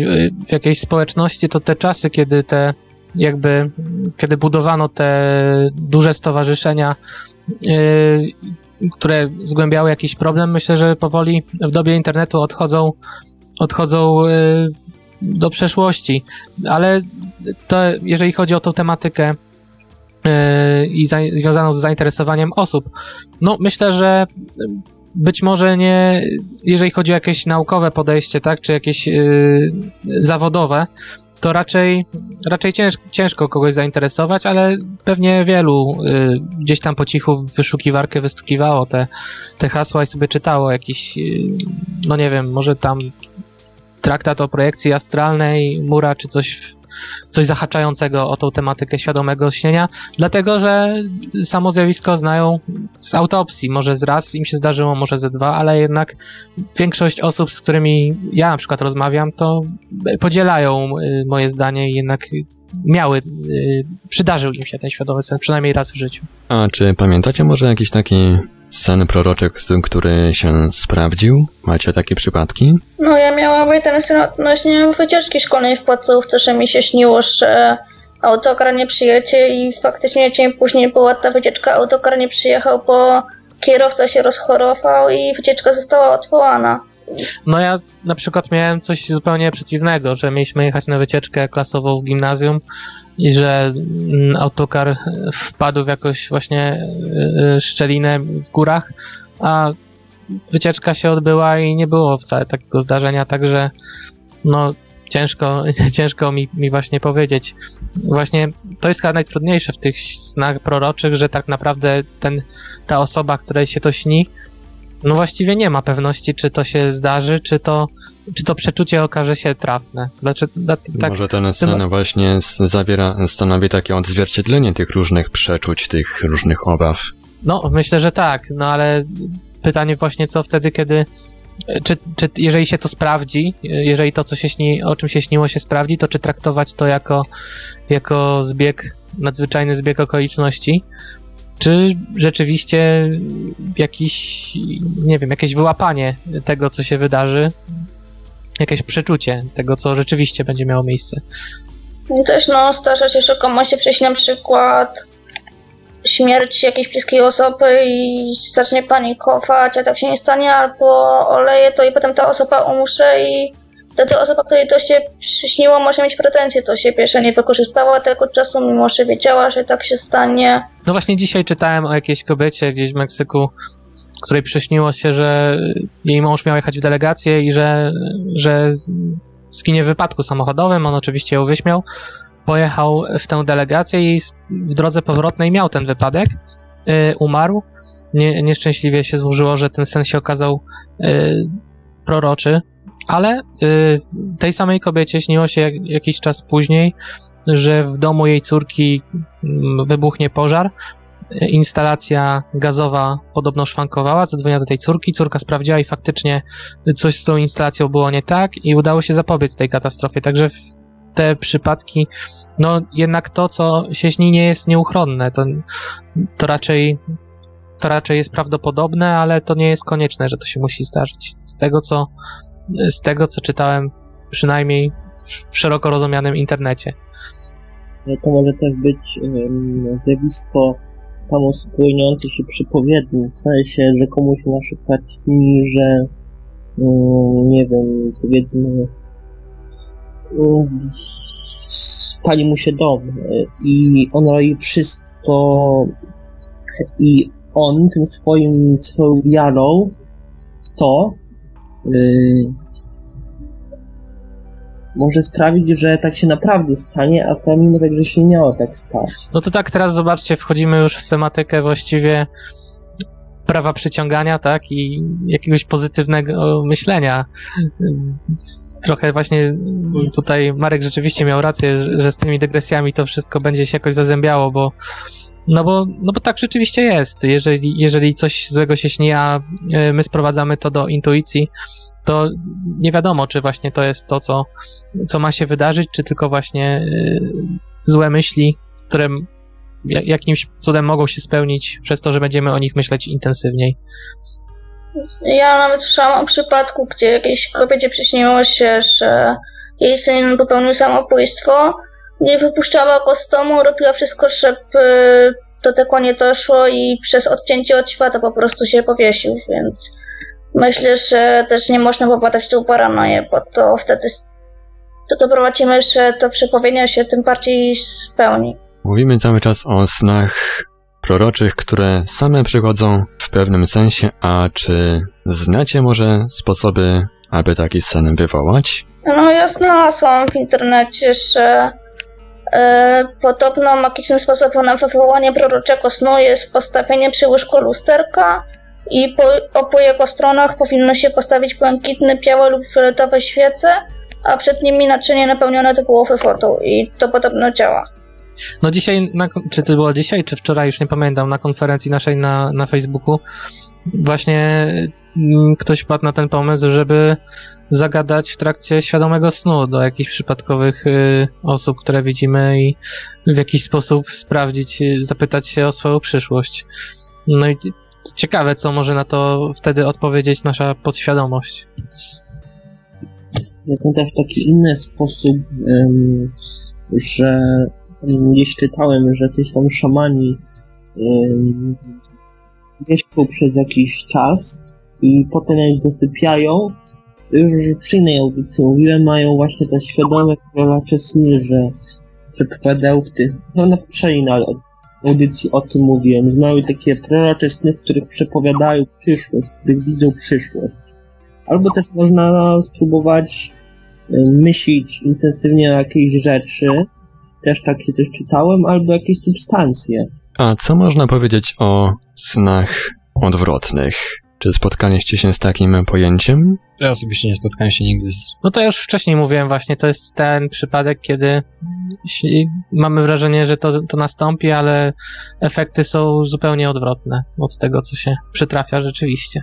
w jakiejś społeczności, to te czasy, kiedy te jakby, kiedy budowano te duże stowarzyszenia, które zgłębiały jakiś problem, myślę, że powoli w dobie internetu odchodzą, odchodzą yy, do przeszłości. Ale to, jeżeli chodzi o tą tematykę yy, i za, związaną z zainteresowaniem osób, no myślę, że być może nie, jeżeli chodzi o jakieś naukowe podejście, tak, czy jakieś yy, zawodowe, to raczej, raczej cięż, ciężko kogoś zainteresować, ale pewnie wielu y, gdzieś tam po cichu w wyszukiwarkę wystukiwało te, te hasła i sobie czytało jakiś, y, no nie wiem, może tam traktat o projekcji astralnej, mura czy coś, coś zahaczającego o tą tematykę świadomego śnienia, dlatego że samo zjawisko znają z autopsji. Może z raz im się zdarzyło, może ze dwa, ale jednak większość osób, z którymi ja na przykład rozmawiam, to podzielają y, moje zdanie i jednak miały, y, przydarzył im się ten świadomy sen, przynajmniej raz w życiu. A czy pamiętacie może jakiś taki sen proroczek, który się sprawdził? Macie takie przypadki? No ja miałam ten sen odnośnie wycieczki szkolnej w podstawówce, że mi się śniło, że autokar nie przyjedzie i faktycznie dzień później była ta wycieczka, autokar nie przyjechał, bo kierowca się rozchorował i wycieczka została odwołana. No ja na przykład miałem coś zupełnie przeciwnego, że mieliśmy jechać na wycieczkę klasową w gimnazjum i że mm, autokar wpadł w jakąś właśnie y, y, szczelinę w górach, a wycieczka się odbyła i nie było wcale takiego zdarzenia, także no ciężko, ciężko mi, mi właśnie powiedzieć. Właśnie to jest chyba najtrudniejsze w tych snach proroczych, że tak naprawdę ten, ta osoba, której się to śni, no właściwie nie ma pewności, czy to się zdarzy, czy to, czy to przeczucie okaże się trafne. Znaczy, tak, Może ten sen właśnie zawiera, stanowi takie odzwierciedlenie tych różnych przeczuć, tych różnych obaw. No, myślę, że tak, no ale pytanie właśnie, co wtedy, kiedy czy, czy jeżeli się to sprawdzi, jeżeli to, co się śni, o czym się śniło, się sprawdzi, to czy traktować to jako, jako zbieg, nadzwyczajny zbieg okoliczności, czy rzeczywiście jakiś, nie wiem, jakieś wyłapanie tego, co się wydarzy, jakieś przeczucie tego, co rzeczywiście będzie miało miejsce. Też no, zdarza się, że komuś się przyjść na przykład śmierć jakiejś bliskiej osoby i zacznie panikować, a tak się nie stanie, albo oleje to i potem ta osoba umrze i wtedy osoba, której to się przyśniło, może mieć pretensje do siebie, że nie wykorzystała tego czasu, mimo że wiedziała, że tak się stanie. No właśnie dzisiaj czytałem o jakiejś kobiecie gdzieś w Meksyku, której przyśniło się, że jej mąż miał jechać w delegację i że, że zginie w wypadku samochodowym. On oczywiście ją wyśmiał. Pojechał w tę delegację i w drodze powrotnej miał ten wypadek. Yy, umarł. Nie, nieszczęśliwie się złożyło, że ten sen się okazał yy, proroczy ale y, tej samej kobiecie śniło się jak, jakiś czas później, że w domu jej córki mm, wybuchnie pożar. Instalacja gazowa podobno szwankowała, zadzwoniła do tej córki, córka sprawdziła i faktycznie coś z tą instalacją było nie tak i udało się zapobiec tej katastrofie. Także te przypadki, no jednak to, co się śni, nie jest nieuchronne. To, to raczej to raczej jest prawdopodobne, ale to nie jest konieczne, że to się musi zdarzyć. Z tego, co, z tego, co czytałem, przynajmniej w szeroko rozumianym internecie. To może też być um, zjawisko samospełniające się przypowiednie, w sensie, że komuś na przykład śni, że um, nie wiem, powiedzmy um, spali mu się dom i on robi wszystko i on tym swoim, swoją wiarą w to yy, może sprawić, że tak się naprawdę stanie, a pomimo tak, że się nie miało tak stać. No to tak, teraz zobaczcie, wchodzimy już w tematykę właściwie prawa przyciągania, tak, i jakiegoś pozytywnego myślenia. Trochę właśnie tutaj Marek rzeczywiście miał rację, że z tymi dygresjami to wszystko będzie się jakoś zazębiało, bo no bo, no bo tak rzeczywiście jest. Jeżeli, jeżeli coś złego się śni, a e, my sprowadzamy to do intuicji, to nie wiadomo, czy właśnie to jest to, co, co ma się wydarzyć, czy tylko właśnie y, złe myśli, które jakimś cudem mogą się spełnić przez to, że będziemy o nich myśleć intensywniej. Ja nawet słyszałam o przypadku, gdzie jakiejś kobiecie przyśniło się, że jej syn popełnił samobójstwo, nie wypuszczała domu, robiła wszystko, żeby do tego nie doszło i przez odcięcie od świata po prostu się powiesił, więc myślę, że też nie można popadać w tą paranoję, bo to wtedy to doprowadzimy, że to przepowiednia się tym bardziej spełni. Mówimy cały czas o snach proroczych, które same przychodzą w pewnym sensie, a czy znacie może sposoby, aby taki sen wywołać? No ja znalazłam w internecie, że podobno magicznym sposobem na wywołanie proroczego snu jest postawienie przy łóżku lusterka i po obu jego stronach powinno się postawić błękitne, białe lub fioletowe świece, a przed nimi naczynie napełnione do połowy wodą i to podobno działa. No dzisiaj, na, czy to było dzisiaj, czy wczoraj, już nie pamiętam, na konferencji naszej na, na Facebooku, właśnie ktoś padł na ten pomysł, żeby zagadać w trakcie świadomego snu do jakichś przypadkowych y, osób, które widzimy i w jakiś sposób sprawdzić, y, zapytać się o swoją przyszłość. No i ciekawe, co może na to wtedy odpowiedzieć nasza podświadomość. Jest też taki inny sposób, że gdzieś czytałem, że coś tam szamani mieszkał przez jakiś czas i potem jak zasypiają, już przy innej audycji mówiłem, mają właśnie te świadome prorocze sny, że tych, no na poprzedniej audycji o tym mówiłem, że mają takie prorocze sny, w których przepowiadają przyszłość, w których widzą przyszłość. Albo też można spróbować myśleć intensywnie o jakiejś rzeczy, też takie coś czytałem, albo jakieś substancje. A co można powiedzieć o snach odwrotnych? Czy spotkaliście się z takim pojęciem? Ja osobiście nie spotkałem się nigdy z... No to ja już wcześniej mówiłem właśnie, to jest ten przypadek, kiedy mamy wrażenie, że to, to nastąpi, ale efekty są zupełnie odwrotne od tego, co się przytrafia rzeczywiście.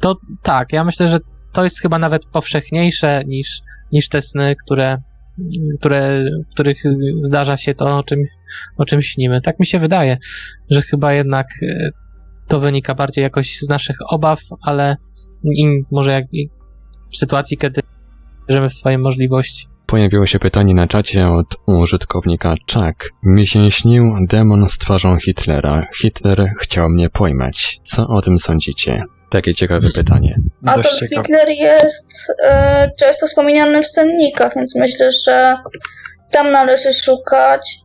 To tak, ja myślę, że to jest chyba nawet powszechniejsze niż, niż te sny, które, które, w których zdarza się to, o czym, o czym śnimy. Tak mi się wydaje, że chyba jednak e, to wynika bardziej jakoś z naszych obaw, ale i może jak w sytuacji, kiedy wierzymy w swoje możliwości. Pojawiło się pytanie na czacie od użytkownika Chuck. Mi się śnił demon z twarzą Hitlera. Hitler chciał mnie pojmać. Co o tym sądzicie? Takie ciekawe pytanie. Adolf Hitler jest e, często wspominany w scennikach, więc myślę, że tam należy szukać.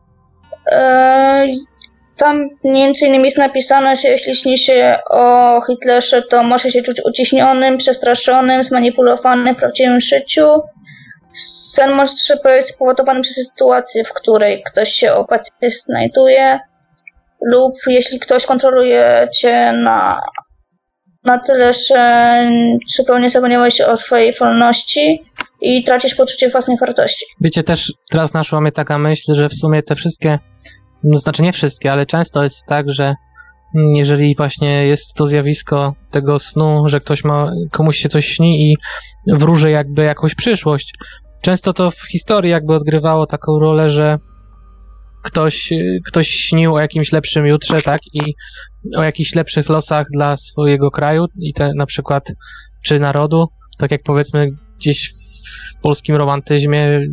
E, tam między innymi jest napisane, że jeśli śni się o Hitlerze, to może się czuć uciśnionym, przestraszonym, zmanipulowanym w prawdziwym życiu. Sen może być spowodowany przez sytuację, w której ktoś się obecnie znajduje, lub jeśli ktoś kontroluje cię na na tyle, że zupełnie zapomniałeś o swojej wolności i tracisz poczucie własnej wartości. Wiecie, też teraz naszła mnie taka myśl, że w sumie te wszystkie, znaczy nie wszystkie, ale często jest tak, że jeżeli właśnie jest to zjawisko tego snu, że ktoś ma, komuś się coś śni i wróży jakby jakąś przyszłość. Często to w historii jakby odgrywało taką rolę, że ktoś, ktoś śnił o jakimś lepszym jutrze, tak, i o jakichś lepszych losach dla swojego kraju i te na przykład, czy narodu, tak jak powiedzmy gdzieś polskim romantyzmie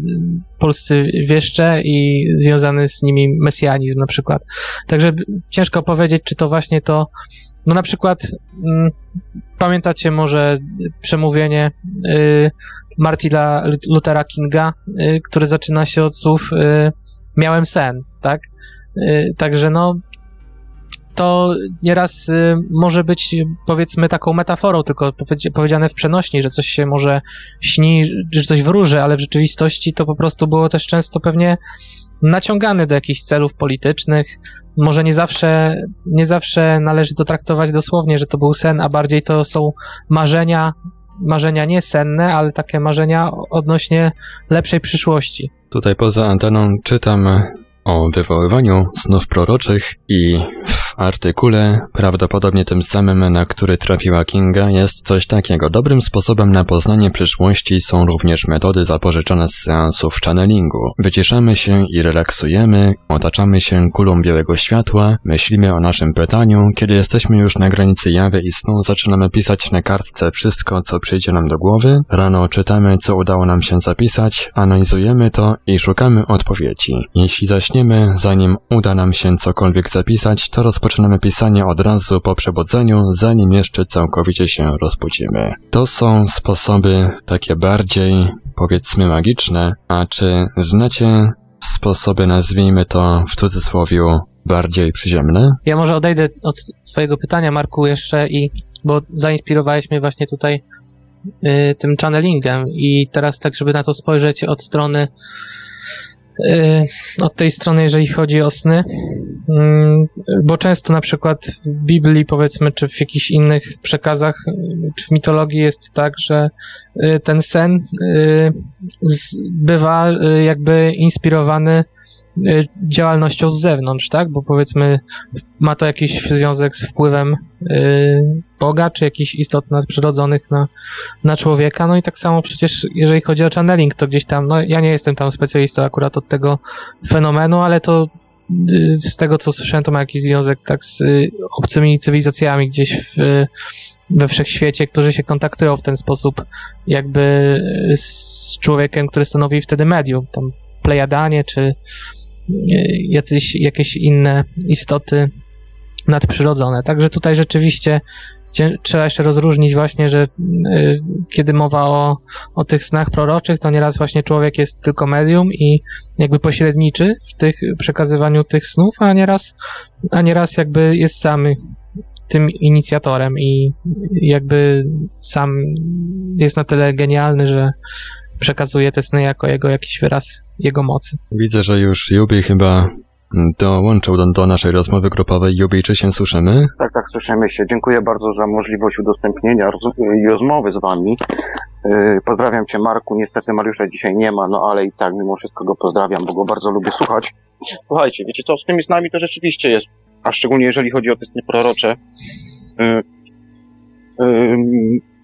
polscy wieszcze i związany z nimi mesjanizm na przykład. Także ciężko powiedzieć, czy to właśnie to, no na przykład mm, pamiętacie może przemówienie y, Martina Luthera Kinga, y, które zaczyna się od słów y, miałem sen, tak? Y, także no, to nieraz y, może być powiedzmy taką metaforą, tylko powiedziane w przenośni, że coś się może śni, że coś wróży, ale w rzeczywistości to po prostu było też często pewnie naciągane do jakichś celów politycznych. Może nie zawsze, nie zawsze należy to traktować dosłownie, że to był sen, a bardziej to są marzenia, marzenia nie senne, ale takie marzenia odnośnie lepszej przyszłości. Tutaj poza anteną czytam o wywoływaniu snów proroczych i w artykule, prawdopodobnie tym samym, na który trafiła Kinga, jest coś takiego. Dobrym sposobem na poznanie przyszłości są również metody zapożyczone z seansów channelingu. Wyciszamy się i relaksujemy, otaczamy się kulą białego światła, myślimy o naszym pytaniu, kiedy jesteśmy już na granicy jawy i snu, zaczynamy pisać na kartce wszystko, co przyjdzie nam do głowy, rano czytamy, co udało nam się zapisać, analizujemy to i szukamy odpowiedzi. Jeśli zaśniemy, zanim uda nam się cokolwiek zapisać, to rozpoczynamy rozpoczynamy pisanie od razu po przebudzeniu, zanim jeszcze całkowicie się rozbudzimy. To są sposoby takie bardziej, powiedzmy, magiczne, a czy znacie sposoby, nazwijmy to w cudzysłowie, bardziej przyziemne? Ja może odejdę od twojego pytania, Marku, jeszcze i, bo zainspirowałeś mnie właśnie tutaj y, tym channelingiem i teraz tak, żeby na to spojrzeć od strony od tej strony, jeżeli chodzi o sny, mm, bo często na przykład w Biblii, powiedzmy, czy w jakichś innych przekazach, y, czy w mitologii jest tak, że y, ten sen bywa jakby inspirowany Y, działalnością z zewnątrz, tak? Bo powiedzmy, ma to jakiś związek z wpływem y, Boga, czy jakichś istot nadprzyrodzonych na, na człowieka. No i tak samo przecież, jeżeli chodzi o channeling, to gdzieś tam, no ja nie jestem tam specjalistą akurat od tego fenomenu, ale to y, z tego, co słyszałem, to ma jakiś związek tak z obcymi cywilizacjami gdzieś w, we wszechświecie, którzy się kontaktują w ten sposób jakby z człowiekiem, który stanowi wtedy medium, tam plejadanie, czy jacyś, jakieś inne istoty nadprzyrodzone. Także tutaj rzeczywiście trzeba jeszcze rozróżnić właśnie, że y, kiedy mowa o, o tych snach proroczych, to nieraz właśnie człowiek jest tylko medium i jakby pośredniczy w tych przekazywaniu tych snów, a nieraz, a nieraz jakby jest sam tym inicjatorem i jakby sam jest na tyle genialny, że przekazuje te sny jako jego jakiś wyraz jego mocy. Widzę, że już Jubi chyba dołączył do, do naszej rozmowy grupowej. Jubi, czy się słyszymy? Tak, tak, słyszymy się. Dziękuję bardzo za możliwość udostępnienia i rozmowy z wami. Yy, pozdrawiam cię Marku, niestety Mariusza dzisiaj nie ma, no ale i tak mimo wszystko go pozdrawiam, bo go bardzo lubię słuchać. Słuchajcie, wiecie co, z tymi snami to rzeczywiście jest, a szczególnie jeżeli chodzi o te sny prorocze, yy, yy,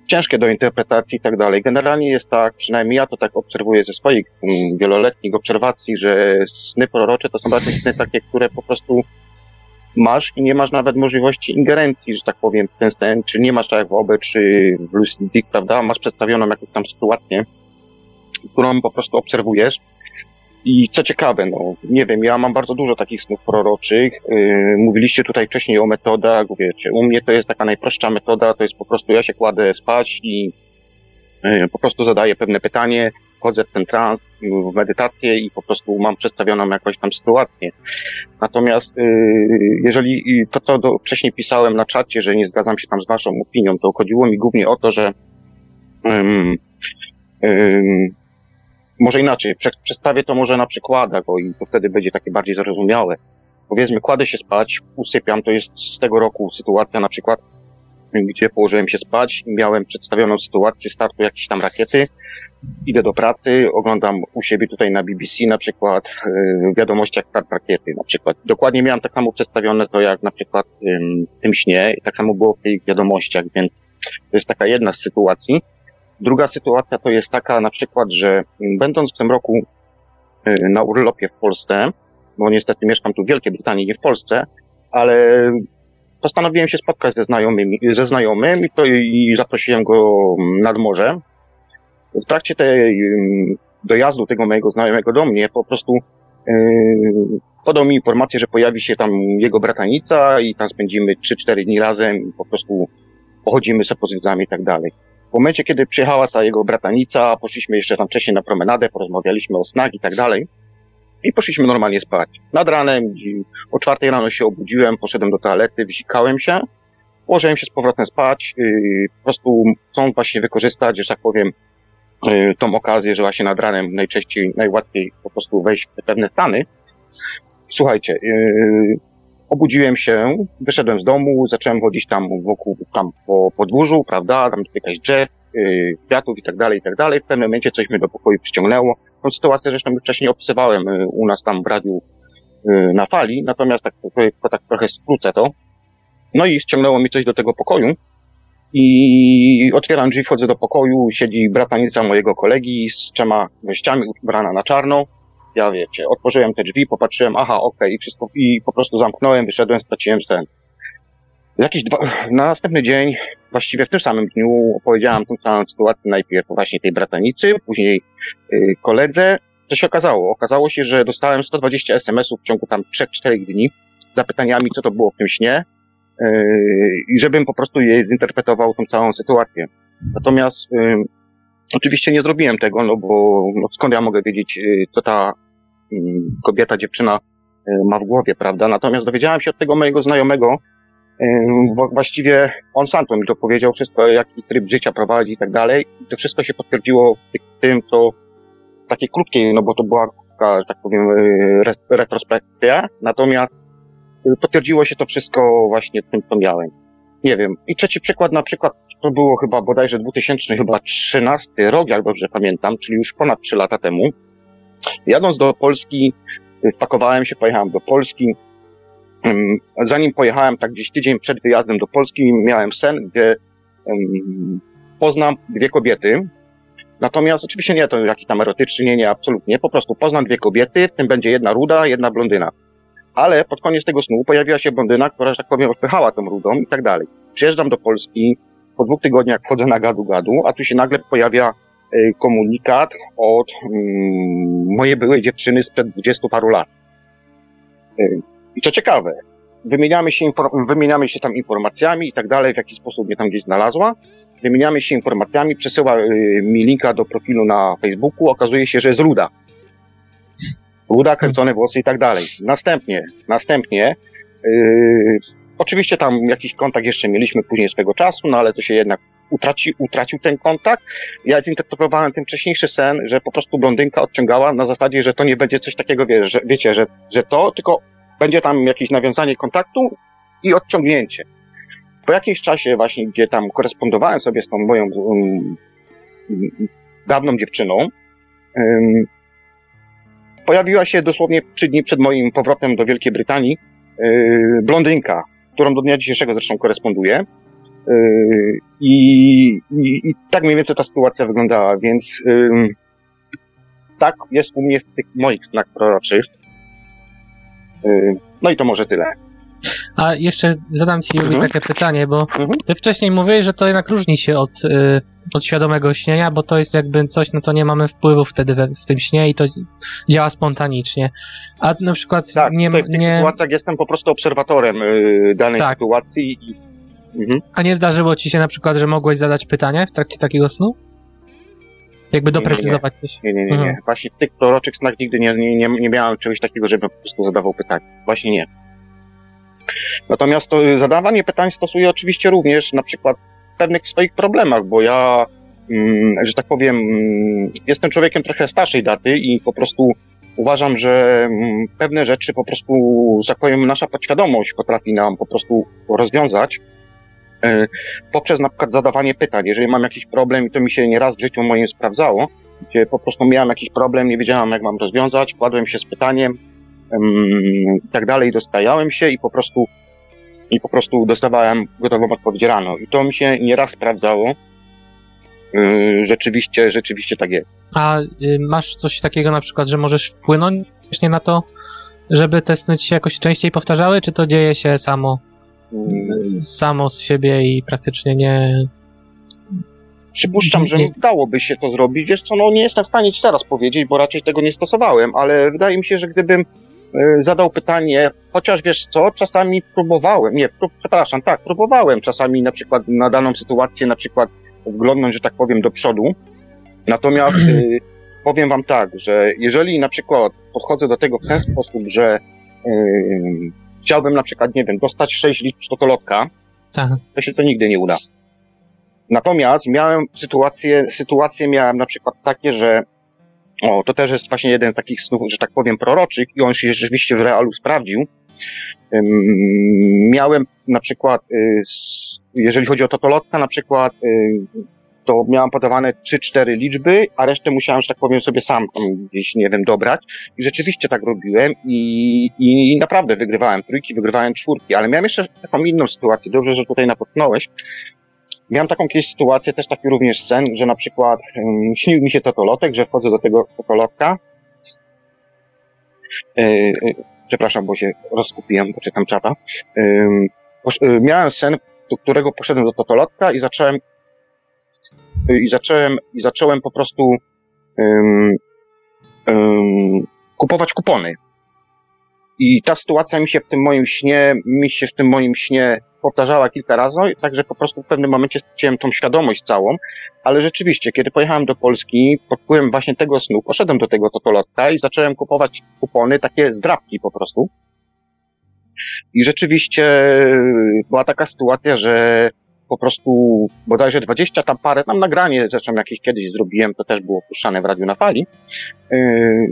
ciężkie do interpretacji i tak dalej. Generalnie jest tak, przynajmniej ja to tak obserwuję ze swoich um, wieloletnich obserwacji, że sny prorocze to są raczej sny takie, które po prostu masz i nie masz nawet możliwości ingerencji, że tak powiem, w ten sen, czy nie masz tak w OBE, czy w Lucid prawda? Masz przedstawioną jakąś tam sytuację, którą po prostu obserwujesz i co ciekawe, no, nie wiem, ja mam bardzo dużo takich snów proroczych. Yy, mówiliście tutaj wcześniej o metodach, wiecie, u mnie to jest taka najprostsza metoda, to jest po prostu ja się kładę spać i yy, po prostu zadaję pewne pytanie, wchodzę w ten trans, w medytację i po prostu mam przedstawioną jakąś tam sytuację. Natomiast yy, jeżeli to, co wcześniej pisałem na czacie, że nie zgadzam się tam z waszą opinią, to chodziło mi głównie o to, że może inaczej, przedstawię to może na przykładach, bo i to wtedy będzie takie bardziej zrozumiałe. Powiedzmy, kładę się spać, usypiam, to jest z tego roku sytuacja na przykład, gdzie położyłem się spać miałem przedstawioną sytuację startu jakiejś tam rakiety. Idę do pracy, oglądam u siebie tutaj na BBC na przykład yy, w wiadomościach start rakiety na przykład. Dokładnie miałem tak samo przedstawione to jak na przykład w tym śnie i tak samo było w tych wiadomościach, więc to jest taka jedna z sytuacji. Druga sytuacja to jest taka na przykład, że będąc w tym roku yy, na urlopie w Polsce, bo niestety mieszkam tu w Wielkiej Brytanii, nie w Polsce, ale postanowiłem się spotkać ze znajomymi, ze znajomym i, to, i zaprosiłem go nad morze. W trakcie tej dojazdu tego mojego znajomego do mnie po prostu yy, podał mi informację, że pojawi się tam jego bratanica i tam spędzimy 3-4 dni razem i po prostu pochodzimy sobie po i tak dalej. W momencie, kiedy przyjechała ta jego bratanica, poszliśmy jeszcze tam wcześniej na promenadę, porozmawialiśmy o snag i tak dalej i poszliśmy normalnie spać. Nad ranem, o czwartej rano się obudziłem, poszedłem do toalety, wzikałem się, położyłem się z powrotem spać, yy, po prostu chcą właśnie wykorzystać, że tak powiem, yy, tą okazję, że właśnie nad ranem najczęściej, najłatwiej po prostu wejść w pewne stany. Słuchajcie, yy, obudziłem się, wyszedłem z domu, zacząłem chodzić tam wokół, tam po podwórzu, prawda, tam dotykać drzew, yy, kwiatów i tak dalej, i tak dalej. W pewnym momencie coś mnie do pokoju przyciągnęło. Tą sytuację zresztą już wcześniej opisywałem y, u nas tam w radiu y, na fali, natomiast tak, tak trochę skrócę to. No i ściągnęło mi coś do tego pokoju i otwieram drzwi, wchodzę do pokoju, siedzi bratanica mojego kolegi z trzema gościami, ubrana na czarno. Ja wiecie, otworzyłem te drzwi, popatrzyłem, aha, okej, okay, i wszystko, i po prostu zamknąłem, wyszedłem, straciłem sen. Jakiś dwa, na następny dzień, właściwie w tym samym dniu, opowiedziałam tą całą sytuację najpierw właśnie tej bratanicy, później yy, koledze. Co się okazało? Okazało się, że dostałem 120 SMS-ów w ciągu tam 3-4 dni z zapytaniami, co to było w tym śnie, yy, i żebym po prostu jej zinterpretował tą całą sytuację. Natomiast yy, oczywiście nie zrobiłem tego, no bo no skąd ja mogę wiedzieć, yy, co ta yy, kobieta, dziewczyna yy, ma w głowie, prawda? Natomiast dowiedziałem się od tego mojego znajomego, Właściwie on sam to mi to powiedział wszystko, jaki tryb życia prowadzi i tak dalej. To wszystko się potwierdziło w tym, co takiej krótkiej, no bo to była, tak powiem, y, retrospekcja. Natomiast y, potwierdziło się to wszystko właśnie w tym, co miałem. Nie wiem. I trzeci przykład, na przykład, to było chyba bodajże 2000, chyba 13 rok, jak dobrze pamiętam, czyli już ponad 3 lata temu. Jadąc do Polski, y, spakowałem się, pojechałem do Polski, Zanim pojechałem, tak gdzieś tydzień przed wyjazdem do Polski, miałem sen, gdzie poznam dwie kobiety. Natomiast oczywiście nie to jakiś tam erotyczny, nie, nie, absolutnie. Po prostu poznam dwie kobiety, w tym będzie jedna ruda, jedna blondyna. Ale pod koniec tego snu pojawiła się blondyna, która, że tak powiem, odpychała tą rudą i tak dalej. Przyjeżdżam do Polski, po dwóch tygodniach chodzę na gadu-gadu, a tu się nagle pojawia komunikat od mm, mojej byłej dziewczyny sprzed dwudziestu paru lat. Y, i co ciekawe, wymieniamy się, wymieniamy się tam informacjami i tak dalej, w jaki sposób mnie tam gdzieś znalazła. Wymieniamy się informacjami, przesyła y, mi linka do profilu na Facebooku, okazuje się, że jest ruda. Ruda, kręcone włosy i tak dalej. Następnie, następnie, yy, oczywiście tam jakiś kontakt jeszcze mieliśmy później swego czasu, no ale to się jednak utraci, utracił ten kontakt. Ja zinterpretowałem ten wcześniejszy sen, że po prostu blondynka odciągała na zasadzie, że to nie będzie coś takiego, wie, że, wiecie, że, że to, tylko będzie tam jakieś nawiązanie kontaktu i odciągnięcie. Po jakimś czasie właśnie, gdzie tam korespondowałem sobie z tą moją um, dawną dziewczyną, um, pojawiła się dosłownie trzy dni przed moim powrotem do Wielkiej Brytanii yy, blondynka, którą do dnia dzisiejszego zresztą koresponduję. Yy, i, i, I tak mniej więcej ta sytuacja wyglądała, więc yy, tak jest u mnie w tych moich snach proroczych. Y, no i to może tyle. A jeszcze zadam ci, mhm. takie pytanie, bo mhm. ty wcześniej mówiłeś, że to jednak różni się od, y, od świadomego śnienia, bo to jest jakby coś, no to nie mamy wpływu wtedy we, w tym śnie i to działa spontanicznie. A na przykład tak, nie... Tak, w tych nie... sytuacjach jestem po prostu obserwatorem y, danej tak. sytuacji i... Mhm. A nie zdarzyło ci się na przykład, że mogłeś zadać pytanie w trakcie takiego snu? Jakby doprecyzować nie, nie, coś. Nie, nie, nie, nie. Mhm. Właśnie w tych proroczych snach nigdy nie, nie, nie, nie miałem czegoś takiego, żebym po prostu zadawał pytania. Właśnie nie. Natomiast to zadawanie pytań stosuję oczywiście również na przykład w pewnych swoich problemach, bo ja, mm, że tak powiem, mm, jestem człowiekiem trochę starszej daty i po prostu uważam, że mm, pewne rzeczy po prostu, że tak powiem, nasza podświadomość potrafi nam po prostu rozwiązać e, poprzez na przykład zadawanie pytań. Jeżeli mam jakiś problem i to mi się nieraz w życiu moim sprawdzało, gdzie po prostu miałem jakiś problem, nie wiedziałem jak mam rozwiązać, kładłem się z pytaniem i tak dalej, dostajałem się i po prostu i po prostu dostawałem gotową odpowiedź rano. I to mi się nieraz sprawdzało. Yy, rzeczywiście, rzeczywiście tak jest. A y, masz coś takiego na przykład, że możesz wpłynąć właśnie na to, żeby te sny ci się jakoś częściej powtarzały, czy to dzieje się samo, samo z siebie i praktycznie nie... Przypuszczam, że Nie. dałoby się to zrobić. Wiesz co, no nie jestem w stanie ci teraz powiedzieć, bo raczej tego nie stosowałem, ale wydaje mi się, że gdybym y, zadał pytanie, chociaż wiesz co, czasami próbowałem, nie, prób, przepraszam, tak, próbowałem czasami na przykład na daną sytuację, na przykład wglądnąć, że tak powiem, do przodu. Natomiast y, powiem wam tak, że jeżeli na przykład podchodzę do tego w ten sposób, że y, chciałbym na przykład, nie wiem, dostać 6 liczb totolotka, Tak. to się to nigdy nie uda. Natomiast miałem sytuacje, sytuacje miałem na przykład takie, że o, to też jest właśnie jeden z takich snów, że tak powiem, proroczych i on się rzeczywiście w realu sprawdził. Miałem na przykład, y, jeżeli chodzi o totolotka, na przykład, y, to miałem podawane 3-4 liczby, a resztę musiałem, że tak powiem, sobie sam gdzieś, nie wiem, dobrać. I rzeczywiście tak robiłem i, i naprawdę wygrywałem trójki, wygrywałem czwórki, ale miałem jeszcze taką inną sytuację, dobrze, że tutaj napomknąłeś. Miałem taką kiedyś sytuację, też taki również sen, że na przykład um, śnił mi się totolotek, że wchodzę do tego totolotka. E, e, przepraszam, bo się rozkupiłem, bo czytam czata. E, miałem sen, do którego poszedłem do totolotka i zacząłem i zacząłem, i zacząłem po prostu ym, ym, kupować kupony. I ta sytuacja mi się w tym moim śnie, mi się w tym moim śnie powtarzała kilka razy, także po prostu w pewnym momencie straciłem tą świadomość całą, ale rzeczywiście, kiedy pojechałem do Polski, pod wpływem właśnie tego snu, poszedłem do tego totolotka i zacząłem kupować kupony, takie zdrabki po prostu. I rzeczywiście była taka sytuacja, że po prostu bodajże 20 tam parę, tam nagranie zresztą jakieś kiedyś zrobiłem, to też było puszczane w radiu na fali, yy,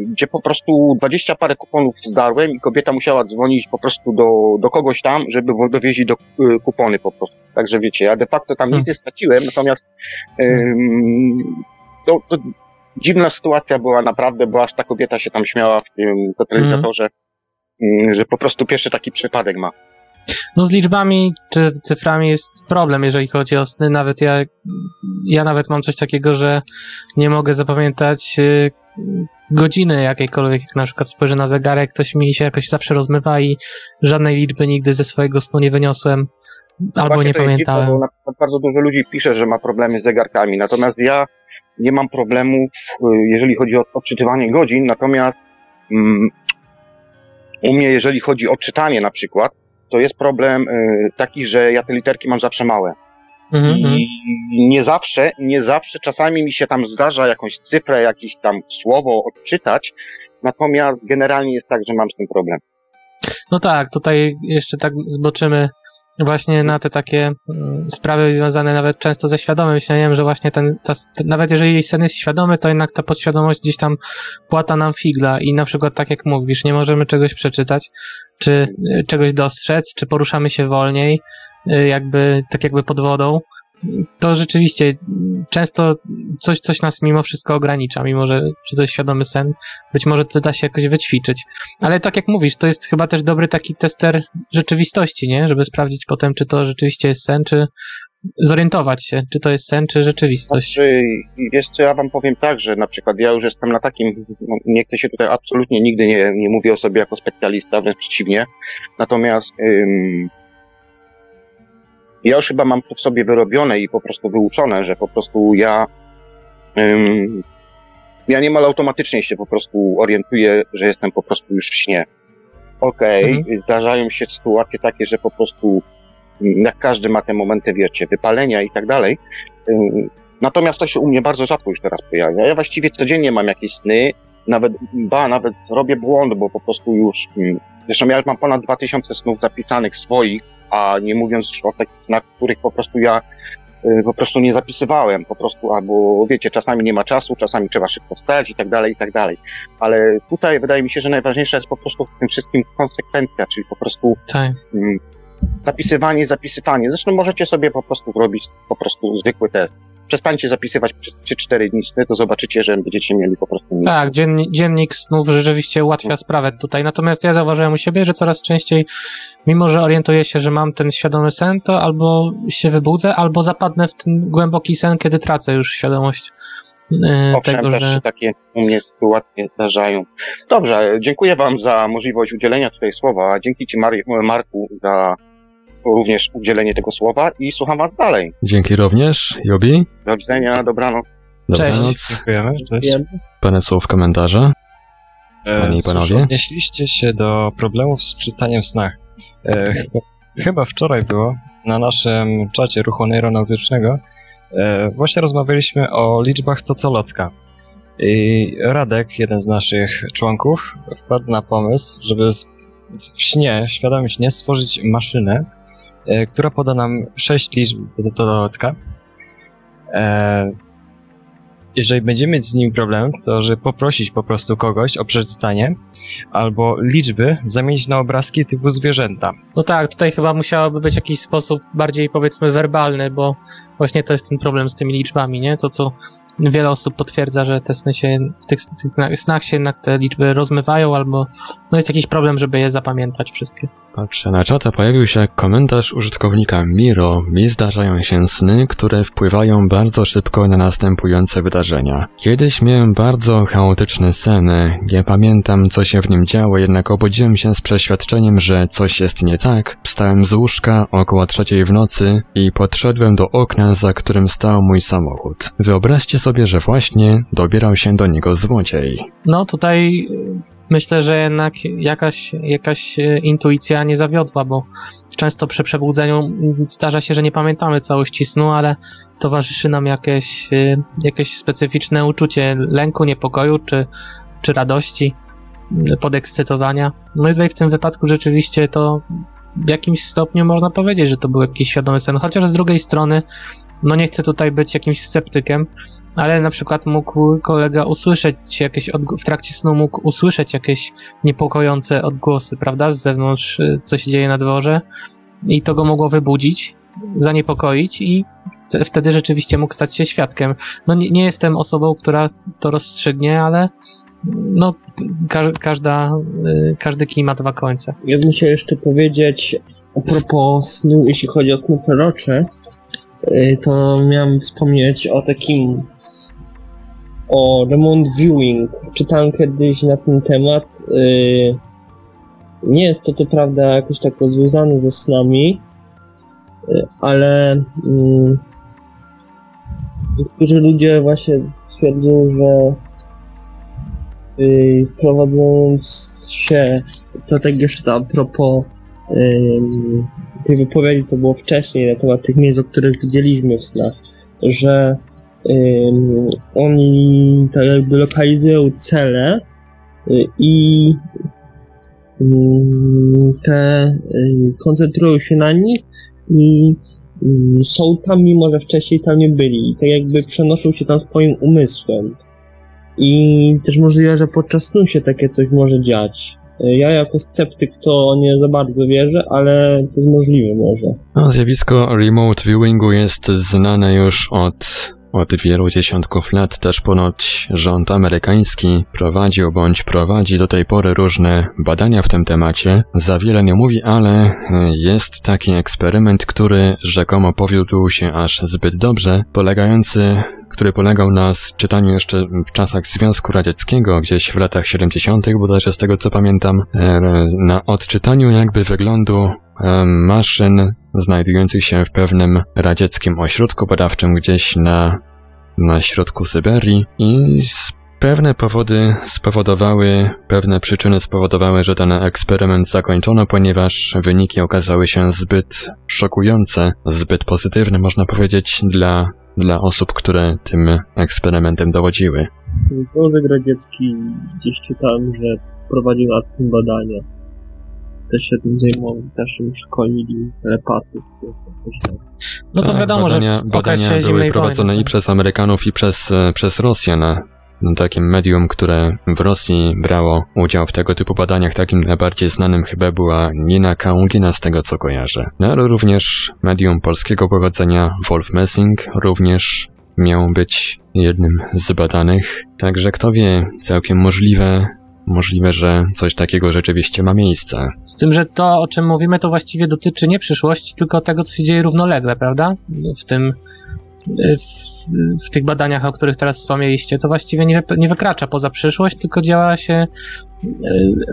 gdzie po prostu 20 parę kuponów zdarłem i kobieta musiała dzwonić po prostu do, do kogoś tam, żeby dowieźli do yy, kupony po prostu. Także wiecie, ja de facto tam nic nie straciłem, natomiast ym, to, to dziwna sytuacja była naprawdę, bo aż ta kobieta się tam śmiała w tym totalizatorze, yy, że po prostu pierwszy taki przypadek ma. No z liczbami czy cyframi jest problem, jeżeli chodzi o sny. Nawet ja, ja nawet mam coś takiego, że nie mogę zapamiętać y, godziny jakiejkolwiek, jak na przykład spojrzę na zegarek, ktoś mi się jakoś zawsze rozmywa i żadnej liczby nigdy ze swojego snu nie wyniosłem. Albo nie jest dziwne, pamiętałem. bo bardzo dużo ludzi pisze, że ma problemy z zegarkami, natomiast ja nie mam problemów, y, jeżeli chodzi o odczytywanie godzin, natomiast mm, u mnie, jeżeli chodzi o czytanie na przykład, to jest problem y, taki, że ja te literki mam zawsze małe. Mhm, mhm. I nie zawsze, nie zawsze, czasami mi się tam zdarza jakąś cyfrę, jakieś tam słowo odczytać, natomiast generalnie jest tak, że mam z tym problem. No tak, tutaj jeszcze tak zboczymy właśnie na te takie mm, sprawy związane nawet często ze świadomym śnieniem, że właśnie ten, ta, nawet jeżeli sen jest świadomy, to jednak ta podświadomość gdzieś tam płata nam figla i na przykład tak jak mówisz, nie możemy czegoś przeczytać, czy y, czegoś dostrzec, czy poruszamy się wolniej, y, jakby, tak jakby pod wodą, to rzeczywiście często coś, coś nas mimo wszystko ogranicza, mimo że czy to jest świadomy sen, być może to da się jakoś wyćwiczyć. Ale tak jak mówisz, to jest chyba też dobry taki tester rzeczywistości, nie? Żeby sprawdzić potem, czy to rzeczywiście jest sen, czy zorientować się, czy to jest sen, czy rzeczywistość. Znaczy, wiesz co, ja wam powiem tak, że na przykład ja już jestem na takim, no, nie chcę się tutaj absolutnie nigdy nie, nie mówię o sobie jako specjalista, wręcz przeciwnie. Natomiast ym, ja już chyba mam to w sobie wyrobione i po prostu wyuczone, że po prostu ja ym, ja niemal automatycznie się po prostu orientuję, że jestem po prostu już w śnie. Okej, Mhm. zdarzają się sytuacje takie, że po prostu jak każdy ma te momenty, wiecie, wypalenia i tak dalej. Natomiast to się u mnie bardzo rzadko już teraz pojawia. Ja właściwie codziennie mam jakieś sny, nawet, ba, nawet robię błąd, bo po prostu już, zresztą ja już mam ponad 2000 snów zapisanych swoich, a nie mówiąc już o takich snach, których po prostu ja y, po prostu nie zapisywałem, po prostu, albo wiecie, czasami nie ma czasu, czasami trzeba szybko wstać i tak dalej, i tak dalej. Ale tutaj wydaje mi się, że najważniejsza jest po prostu w tym wszystkim konsekwencja, czyli po prostu Tak. mm, Zapisywanie, zapisywanie. Zresztą możecie sobie po prostu zrobić po prostu zwykły test. Przestańcie zapisywać przez 3-4 dni sny, to zobaczycie, że będziecie mieli po prostu nic. Tak, dzienni- dziennik snów rzeczywiście ułatwia sprawę tutaj. Natomiast ja zauważyłem u siebie, że coraz częściej, mimo że orientuję się, że mam ten świadomy sen, to albo się wybudzę, albo zapadnę w ten głęboki sen, kiedy tracę już świadomość e, Owszem, tego, też że... takie u mnie sytuacje zdarzają. Dobrze, dziękuję Wam za możliwość udzielenia tutaj słowa. Dzięki Ci, Mar- Marku, za również udzielenie tego słowa i słucham Was dalej. Dzięki również, Jobi. Do widzenia, dobranoc. Dobranoc. Dziękujemy. Cześć. Parę słów komentarza. E, Panie i cóż, panowie? Odnieśliście się do problemów z czytaniem w snach. E, chyba, chyba wczoraj było na naszym czacie ruchu neuronautycznego. E, właśnie rozmawialiśmy o liczbach totolotka. I Radek, jeden z naszych członków, wpadł na pomysł, żeby w śnie, świadomie śnie, stworzyć maszynę, która poda nam 6 liczb totolotka. E, jeżeli będziemy mieć z nim problem, to że poprosić po prostu kogoś o przeczytanie, albo liczby zamienić na obrazki typu zwierzęta. No tak, tutaj chyba musiałoby być jakiś sposób bardziej powiedzmy werbalny, bo właśnie to jest ten problem z tymi liczbami, nie? To co wiele osób potwierdza, że te sny się, w tych sna- snach się jednak te liczby rozmywają, albo no jest jakiś problem, żeby je zapamiętać wszystkie. Patrzę na czata, pojawił się komentarz użytkownika Miro. Mi zdarzają się sny, które wpływają bardzo szybko na następujące wydarzenia. Kiedyś miałem bardzo chaotyczny sen. Nie pamiętam, co się w nim działo, jednak obudziłem się z przeświadczeniem, że coś jest nie tak. Wstałem z łóżka około trzeciej w nocy i podszedłem do okna, za którym stał mój samochód. Wyobraźcie sobie, że właśnie dobierał się do niego złodziej. No tutaj myślę, że jednak jakaś, jakaś y, intuicja nie zawiodła, bo często przy przebudzeniu mm, zdarza się, że nie pamiętamy całości snu, ale towarzyszy nam jakieś, y, jakieś specyficzne uczucie lęku, niepokoju czy, czy radości, y, podekscytowania. No i tutaj w tym wypadku rzeczywiście to w jakimś stopniu można powiedzieć, że to był jakiś świadomy sen, chociaż z drugiej strony no nie chcę tutaj być jakimś sceptykiem, ale na przykład mógł kolega usłyszeć jakieś, w trakcie snu mógł usłyszeć jakieś niepokojące odgłosy, prawda, z zewnątrz, y, co się dzieje na dworze i to go mogło wybudzić, zaniepokoić i te- wtedy rzeczywiście mógł stać się świadkiem. No nie, nie jestem osobą, która to rozstrzygnie, ale no ka- każda, y, każdy kij ma dwa końce. Ja bym chciał jeszcze powiedzieć a propos snu, jeśli chodzi o snu prorocze, to miałem wspomnieć o takim o remote viewing. Czytałem kiedyś na ten temat. y, Nie jest to co prawda jakoś tak związane ze snami, y, ale mm, niektórzy ludzie właśnie stwierdzą, że y, prowadząc się to tak jeszcze a propos tej wypowiedzi, co było wcześniej na temat tych miejsc, o których widzieliśmy w snach, że oni tak jakby lokalizują cele y, i te y, koncentrują się na nich i są tam, mimo że wcześniej tam nie byli. I tak jakby przenoszą się tam swoim umysłem. I też możliwe, że podczas snu się takie coś może dziać. Ja jako sceptyk to nie za bardzo wierzę, ale to jest możliwe może. No, zjawisko remote viewingu jest znane już od, od wielu dziesiątków lat. Też ponoć rząd amerykański prowadził bądź prowadzi do tej pory różne badania w tym temacie. Za wiele nie mówi, ale y, jest taki eksperyment, który rzekomo powiódł się aż zbyt dobrze, polegający który polegał na czytaniu jeszcze w czasach Związku Radzieckiego, gdzieś w latach 70., bodajże z tego co pamiętam, e, na odczytaniu jakby wyglądu e, maszyn znajdujących się w pewnym radzieckim ośrodku badawczym gdzieś na, na środku Syberii i Pewne powody spowodowały, pewne przyczyny spowodowały, że ten eksperyment zakończono, ponieważ wyniki okazały się zbyt szokujące, zbyt pozytywne, można powiedzieć, dla, dla osób, które tym eksperymentem dowodziły. Związek Radziecki gdzieś czytałem, że prowadził nad tym badania. Też się tym zajmował, też im szkolili telepatów. No to Tak, wiadomo, badania, że w badania były zimnej prowadzone wojny. i przez Amerykanów, i przez, e, przez Rosjan. Takim medium, które w Rosji brało udział w tego typu badaniach. Takim najbardziej znanym chyba była Nina Kaungina, z tego co kojarzę. No ale również medium polskiego pochodzenia Wolf Messing również miał być jednym z badanych. Także kto wie, całkiem możliwe, możliwe, że coś takiego rzeczywiście ma miejsce. Z tym, że to, o czym mówimy, to właściwie dotyczy nie przyszłości, tylko tego, co się dzieje równolegle, prawda? W tym, w, w tych badaniach, o których teraz wspomnieliście, to właściwie nie, nie wykracza poza przyszłość, tylko działa się e,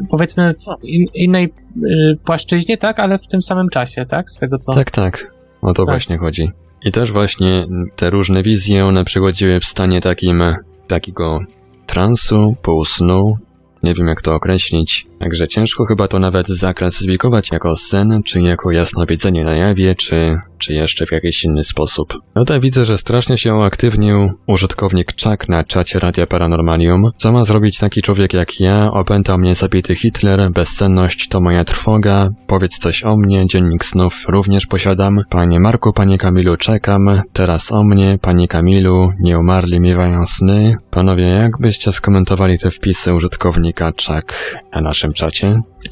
powiedzmy w in, innej e, płaszczyźnie, tak, ale w tym samym czasie, tak? Z tego co. Tak, tak. O to Tak. właśnie chodzi. I też właśnie te różne wizje, one przychodziły w stanie takim, takiego transu, półsnu, nie wiem jak to określić, także ciężko chyba to nawet zaklasyfikować jako sen, czy jako jasnowidzenie na jawie, czy, czy jeszcze w jakiś inny sposób. No to widzę, że strasznie się uaktywnił użytkownik Chuck na czacie Radia Paranormalium. Co ma zrobić taki człowiek jak ja? Opętał mnie zabity Hitler, bezsenność to moja trwoga, powiedz coś o mnie, dziennik snów również posiadam. Panie Marku, panie Kamilu, czekam. Teraz o mnie, panie Kamilu, nie umarli miewają sny. Panowie, jak byście skomentowali te wpisy użytkownika Chuck na naszym czacie?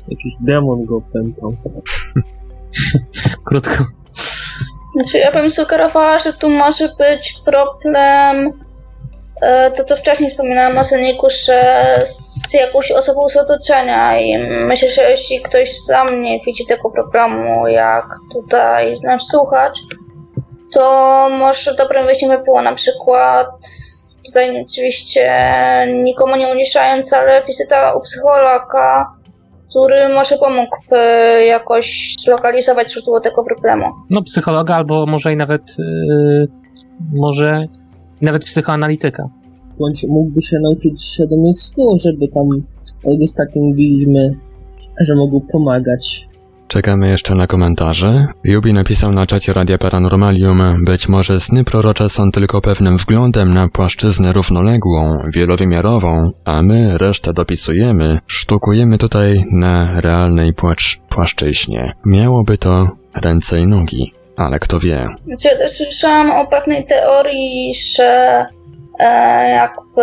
Jakiś demon go opętał. Krótko. Znaczy, ja bym sugerowała, że tu może być problem, e, to co wcześniej wspominałam o Seniku, że z jakąś osobą z otoczenia i myślę, że jeśli ktoś sam nie widzi tego problemu, jak tutaj nasz słuchacz, to może dobrym wyjściem by było na przykład, tutaj oczywiście nikomu nie uniszczając, ale wizyta u psychologa, który może pomógłby jakoś zlokalizować źródło tego problemu. No, psychologa, albo może i nawet, yy, może nawet psychoanalityka. Bądź mógłby się nauczyć świadomych snu, żeby tam, jak jest takie mówiliśmy, że mogą pomagać. Czekamy jeszcze na komentarze. Jubi napisał na czacie Radia Paranormalium, być może sny prorocze są tylko pewnym wglądem na płaszczyznę równoległą, wielowymiarową, a my resztę dopisujemy, sztukujemy tutaj na realnej płacz- płaszczyźnie. Miałoby to ręce i nogi, ale kto wie. Znaczy, ja też słyszałam o pewnej teorii, że e, jakby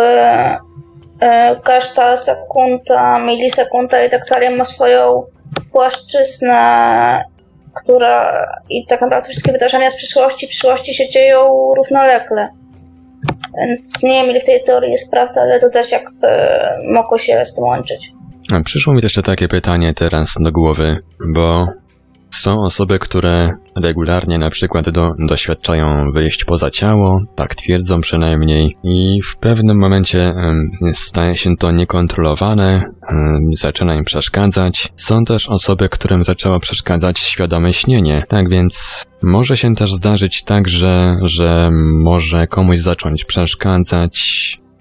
e, każda sekunda, milisekunda i tak dalej ma swoją płaszczyznę, która i tak naprawdę wszystkie wydarzenia z przyszłości, przyszłości się dzieją równolegle. Więc nie wiem, ile w tej teorii jest prawda, ale to też jakby mogło się z tym łączyć. A przyszło mi jeszcze takie pytanie teraz do głowy, bo są osoby, które regularnie na przykład do, doświadczają wyjść poza ciało, tak twierdzą przynajmniej, i w pewnym momencie em, staje się to niekontrolowane, em, zaczyna im przeszkadzać. Są też osoby, którym zaczęło przeszkadzać świadome śnienie, tak więc może się też zdarzyć tak, że, że może komuś zacząć przeszkadzać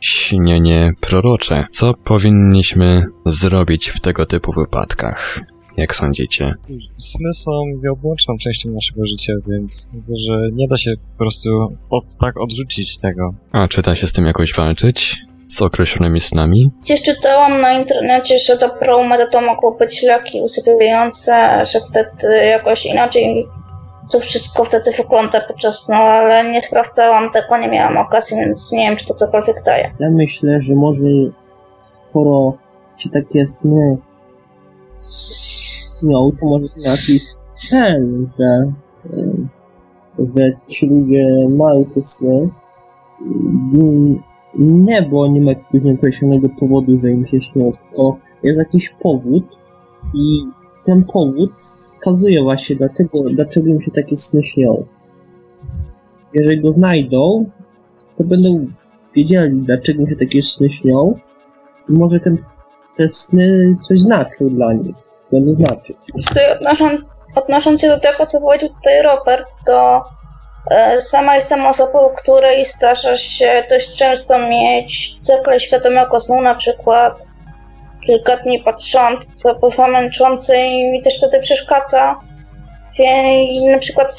śnienie prorocze. Co powinniśmy zrobić w tego typu wypadkach? Jak sądzicie? Sny są nieodłączną częścią naszego życia, więc myślę, że nie da się po prostu od, tak odrzucić tego. A czy da się z tym jakoś walczyć? Z określonymi snami? Gdzieś czytałam na internecie, że do Promeda to mogą być leki usypiające, że wtedy jakoś inaczej to wszystko wtedy wygląda podczas snu, ale nie sprawdzałam tego, nie miałam okazji, więc nie wiem, czy to cokolwiek daje. Ja myślę, że może skoro się takie sny śnią, to może to miał jakiś cel, że, mają te sny. Mm, Nie, ma jakiegoś nieokreślonego powodu, że im się śnią, tylko jest jakiś powód i ten powód wskazuje właśnie, dlaczego, dlaczego im się takie sny śnią. Jeżeli go znajdą, to będą wiedzieli, dlaczego im się takie sny śnią i może ten, te sny coś znaczą dla nich. Będą znaczyć. Tutaj odnosząc, odnosząc się do tego, co powiedział tutaj Robert, to e, sama jestem osobą, której zdarza się dość często mieć cykle świadomego snu, na przykład kilka dni pod rząd, co bywa męczące i mi też wtedy przeszkadza. I na przykład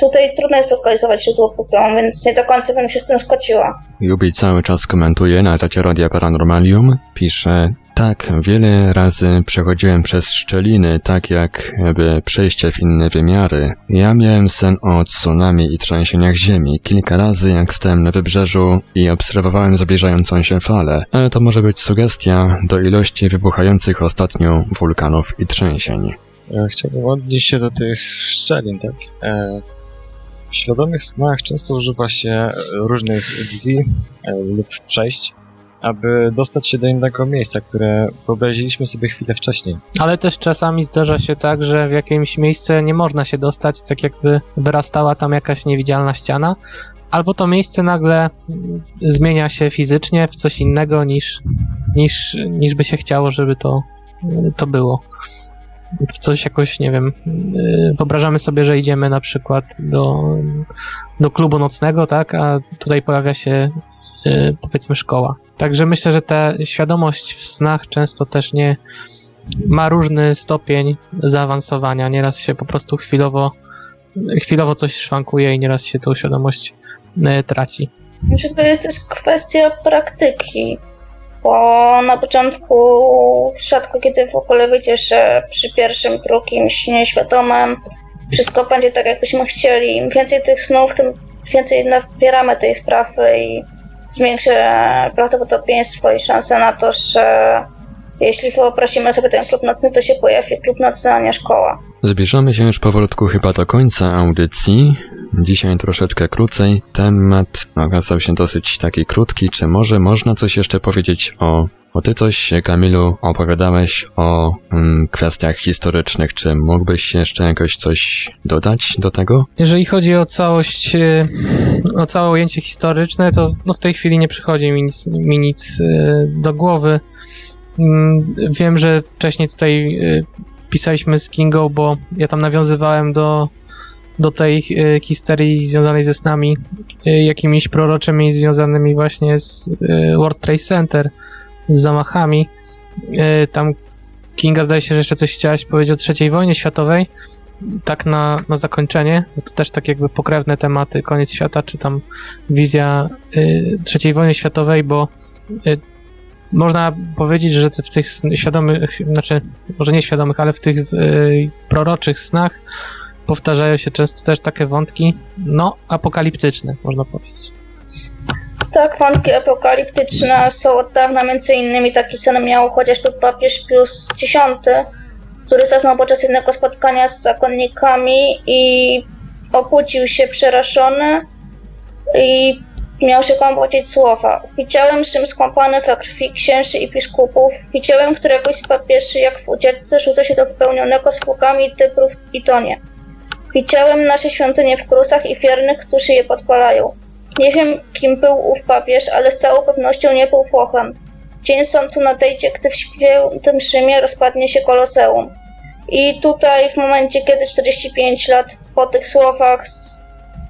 tutaj trudno jest lokalizować źródło problemu, więc nie do końca bym się z tym zgodziła. Jubi cały czas komentuje na czacie Radia Paranormalium. Pisze, Tak, wiele razy przechodziłem przez szczeliny, tak jakby przejście w inne wymiary. Ja miałem sen o tsunami i trzęsieniach ziemi. Kilka razy jak stałem na wybrzeżu i obserwowałem zbliżającą się falę, ale to może być sugestia do ilości wybuchających ostatnio wulkanów i trzęsień. E, Chciałbym odnieść się do tych szczelin, tak? E, W świadomych snach często używa się różnych drzwi e, lub przejść, aby dostać się do innego miejsca, które wyobraziliśmy sobie chwilę wcześniej. Ale też czasami zdarza się tak, że w jakimś miejsce nie można się dostać, tak jakby wyrastała tam jakaś niewidzialna ściana, albo to miejsce nagle zmienia się fizycznie w coś innego niż, niż, niż by się chciało, żeby to, to było. W coś jakoś, nie wiem, yy, wyobrażamy sobie, że idziemy na przykład do, do klubu nocnego, tak, a tutaj pojawia się powiedzmy szkoła. Także myślę, że ta świadomość w snach często też nie ma różny stopień zaawansowania. Nieraz się po prostu chwilowo, chwilowo coś szwankuje i nieraz się tą świadomość yy, traci. Znaczy to jest też kwestia praktyki, bo na początku rzadko kiedy w ogóle wiecie, że przy pierwszym, drugim śnie świadomym wszystko będzie tak, jakbyśmy chcieli. Im więcej tych snów, tym więcej nabieramy tej wprawy i zwiększa prawdopodobieństwo i szanse na to, że jeśli wyobrazimy sobie ten klub nocny, to się pojawi klub nocny, a nie szkoła. Zbliżamy się już powolutku chyba do końca audycji. Dzisiaj troszeczkę krócej. Temat okazał się dosyć taki krótki. Czy może można coś jeszcze powiedzieć o... Bo ty coś, Kamilu, opowiadałeś o mm, kwestiach historycznych. Czy mógłbyś jeszcze jakoś coś dodać do tego? Jeżeli chodzi o całość, y, o całe ujęcie historyczne, to no w tej chwili nie przychodzi mi nic, mi nic y, do głowy. Mm, Wiem, że wcześniej tutaj y, pisaliśmy z Kingą, bo ja tam nawiązywałem do, do tej histerii związanej ze snami, jakimiś proroczymi związanymi właśnie z World Trade Center, z zamachami. Y, Tam Kinga zdaje się, że jeszcze coś chciałaś powiedzieć o trzeciej wojnie światowej. Tak na, na zakończenie, to też tak jakby pokrewne tematy, koniec świata, czy tam wizja y, trzeciej wojny światowej, bo y, można powiedzieć, że w tych świadomych, znaczy może nie świadomych, ale w tych proroczych snach powtarzają się często też takie wątki, no, apokaliptyczne, można powiedzieć. Tak, wątki apokaliptyczne są od dawna, między innymi taki sen miał chociażby papież Pius X, który zasnął podczas jednego spotkania z zakonnikami i obudził się przerażony i miał rzekomo powiedzieć słowa. Widziałem Rzym skąpany we krwi księży i biskupów, widziałem któregoś z papieży jak w ucieczce rzuca się do wypełnionego zwłokami tybrów i tonie. Widziałem nasze świątynie w krusach i wiernych, którzy je podpalają. Nie wiem, kim był ów papież, ale z całą pewnością nie był Włochem. Dzień sądu nadejdzie, gdy w świętym Rzymie rozpadnie się koloseum. I tutaj, w momencie, kiedy 45 lat po tych słowach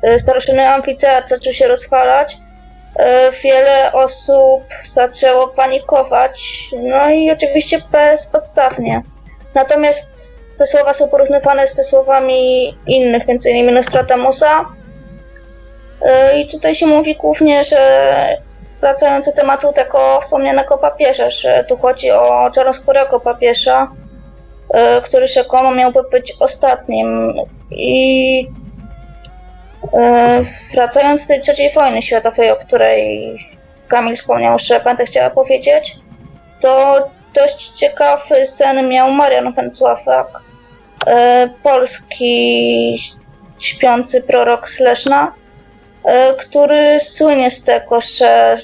e, starożytny amfiteatr zaczął się rozwalać, e, wiele osób zaczęło panikować, no i oczywiście bezpodstawnie. Natomiast te słowa są porównywane z te słowami innych, m.in. Nostradamusa, I tutaj się mówi głównie, że wracając do tematu tego wspomnianego papieża, że tu chodzi o czarnoskórego papieża, e, który rzekomo miałby być ostatnim. I e, wracając do tej trzeciej wojny światowej, o której Kamil wspomniał, że będę chciała powiedzieć, to dość ciekawy sen miał Marian Węcławak, e, polski śpiący prorok z Leszna, e, który słynie z tego, że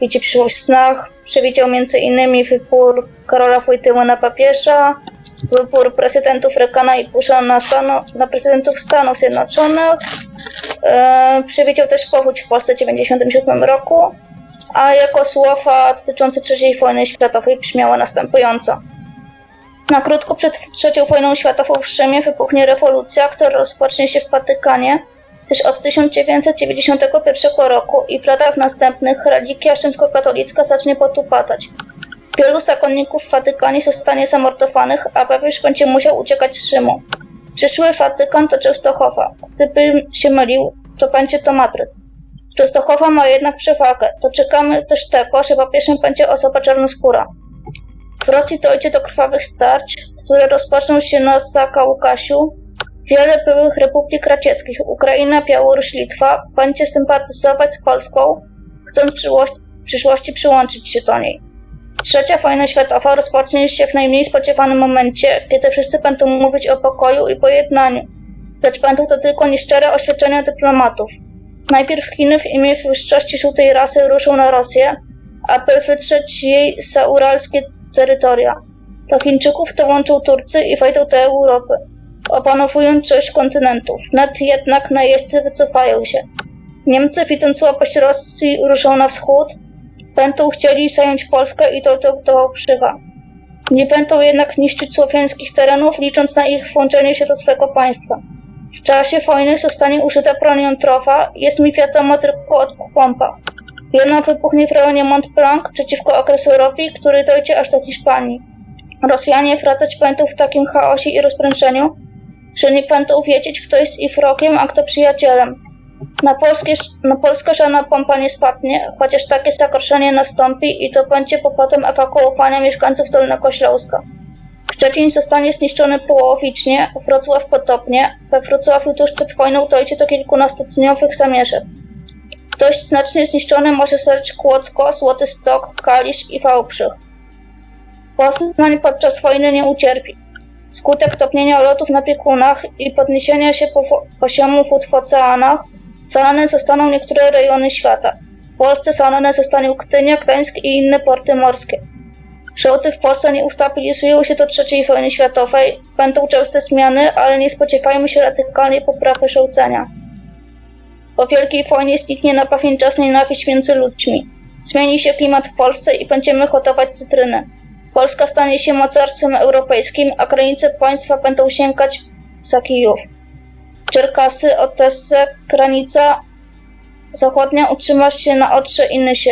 widzi przyszłość w snach. Przewidział m.in. wybór Karola Wojtyły na papieża, wybór prezydentów Reagana i Busha na, stanu, na prezydentów Stanów Zjednoczonych. E, przewidział też powódź w Polsce w 1997 roku, a jako słowa dotyczące III wojny światowej brzmiała następująco. Na krótko przed III wojną światową w Rzymie wybuchnie rewolucja, która rozpocznie się w Watykanie, też od 1991 roku i w latach następnych religia rzymskokatolicka zacznie potupadać. Wielu zakonników w Watykanie zostanie zamordowanych, a papież będzie musiał uciekać z Rzymu. Przyszły Watykan to Częstochowa. Gdyby się mylił, to będzie to Madryt. Częstochowa ma jednak przewagę. Doczekamy też tego, że papieżem będzie osoba czarnoskóra. W Rosji dojdzie do krwawych starć, które rozpoczną się na Zakaukasiu. Wiele byłych republik radzieckich, Ukraina, Białoruś, Litwa, będzie sympatyzować z Polską, chcąc w przyszłości przyłączyć się do niej. Trzecia wojna światowa rozpocznie się w najmniej spodziewanym momencie, kiedy wszyscy będą mówić o pokoju i pojednaniu. Lecz będą to tylko nieszczere oświadczenia dyplomatów. Najpierw Chiny w imię wyższości żółtej rasy ruszą na Rosję, aby wytrzeć jej sauralskie terytoria. Do Chińczyków dołączą Turcy i wejdą do Europy, opanowując część kontynentów. Nad jednak najeźdźcy wycofają się. Niemcy, widząc słabość Rosji, ruszą na wschód, będą chcieli zająć Polskę i to do Krzywa. Nie będą jednak niszczyć słowiańskich terenów, licząc na ich włączenie się do swego państwa. W czasie wojny zostanie użyta broń jądrowa, jest mi wiadomo tylko o dwóch pompach. Jedna wybuchnie w rejonie Mont Blanc przeciwko okresurowi, który dojdzie aż do Hiszpanii. Rosjanie wracać będą w takim chaosie i rozprężeniu, że nie będą wiedzieć, kto jest ich wrogiem, a kto przyjacielem. Na, polskie, na Polskę żadna pompa nie spadnie, chociaż takie zagrożenie nastąpi i to będzie powodem ewakuowania mieszkańców Dolnego Śląska. Szczecin zostanie zniszczony połowicznie, Wrocław podobnie. We Wrocławiu tuż przed wojną dojdzie do kilkunastodniowych zamieszek. Dość znacznie zniszczony może zostać Kłodzko, Złoty Stok, Kalisz i Wałbrzych. Poznań podczas wojny nie ucierpi. Skutek topnienia lotów na biegunach i podniesienia się poziomu wód w oceanach zalane zostaną niektóre rejony świata. W Polsce zalane zostanie Gdynia, Gdańsk i inne porty morskie. Żołdy w Polsce nie ustabilizują się do III wojny światowej, będą częste zmiany, ale nie spodziewajmy się radykalnej poprawy żołdzenia. Po Wielkiej Wojnie zniknie na pewien czas nienawiść między ludźmi. Zmieni się klimat w Polsce i będziemy hodować cytryny. Polska stanie się mocarstwem europejskim, a granice państwa będą sięgać za Kijów. Czerkasy, Odessę, granica zachodnia utrzyma się na Odrze i Nysie.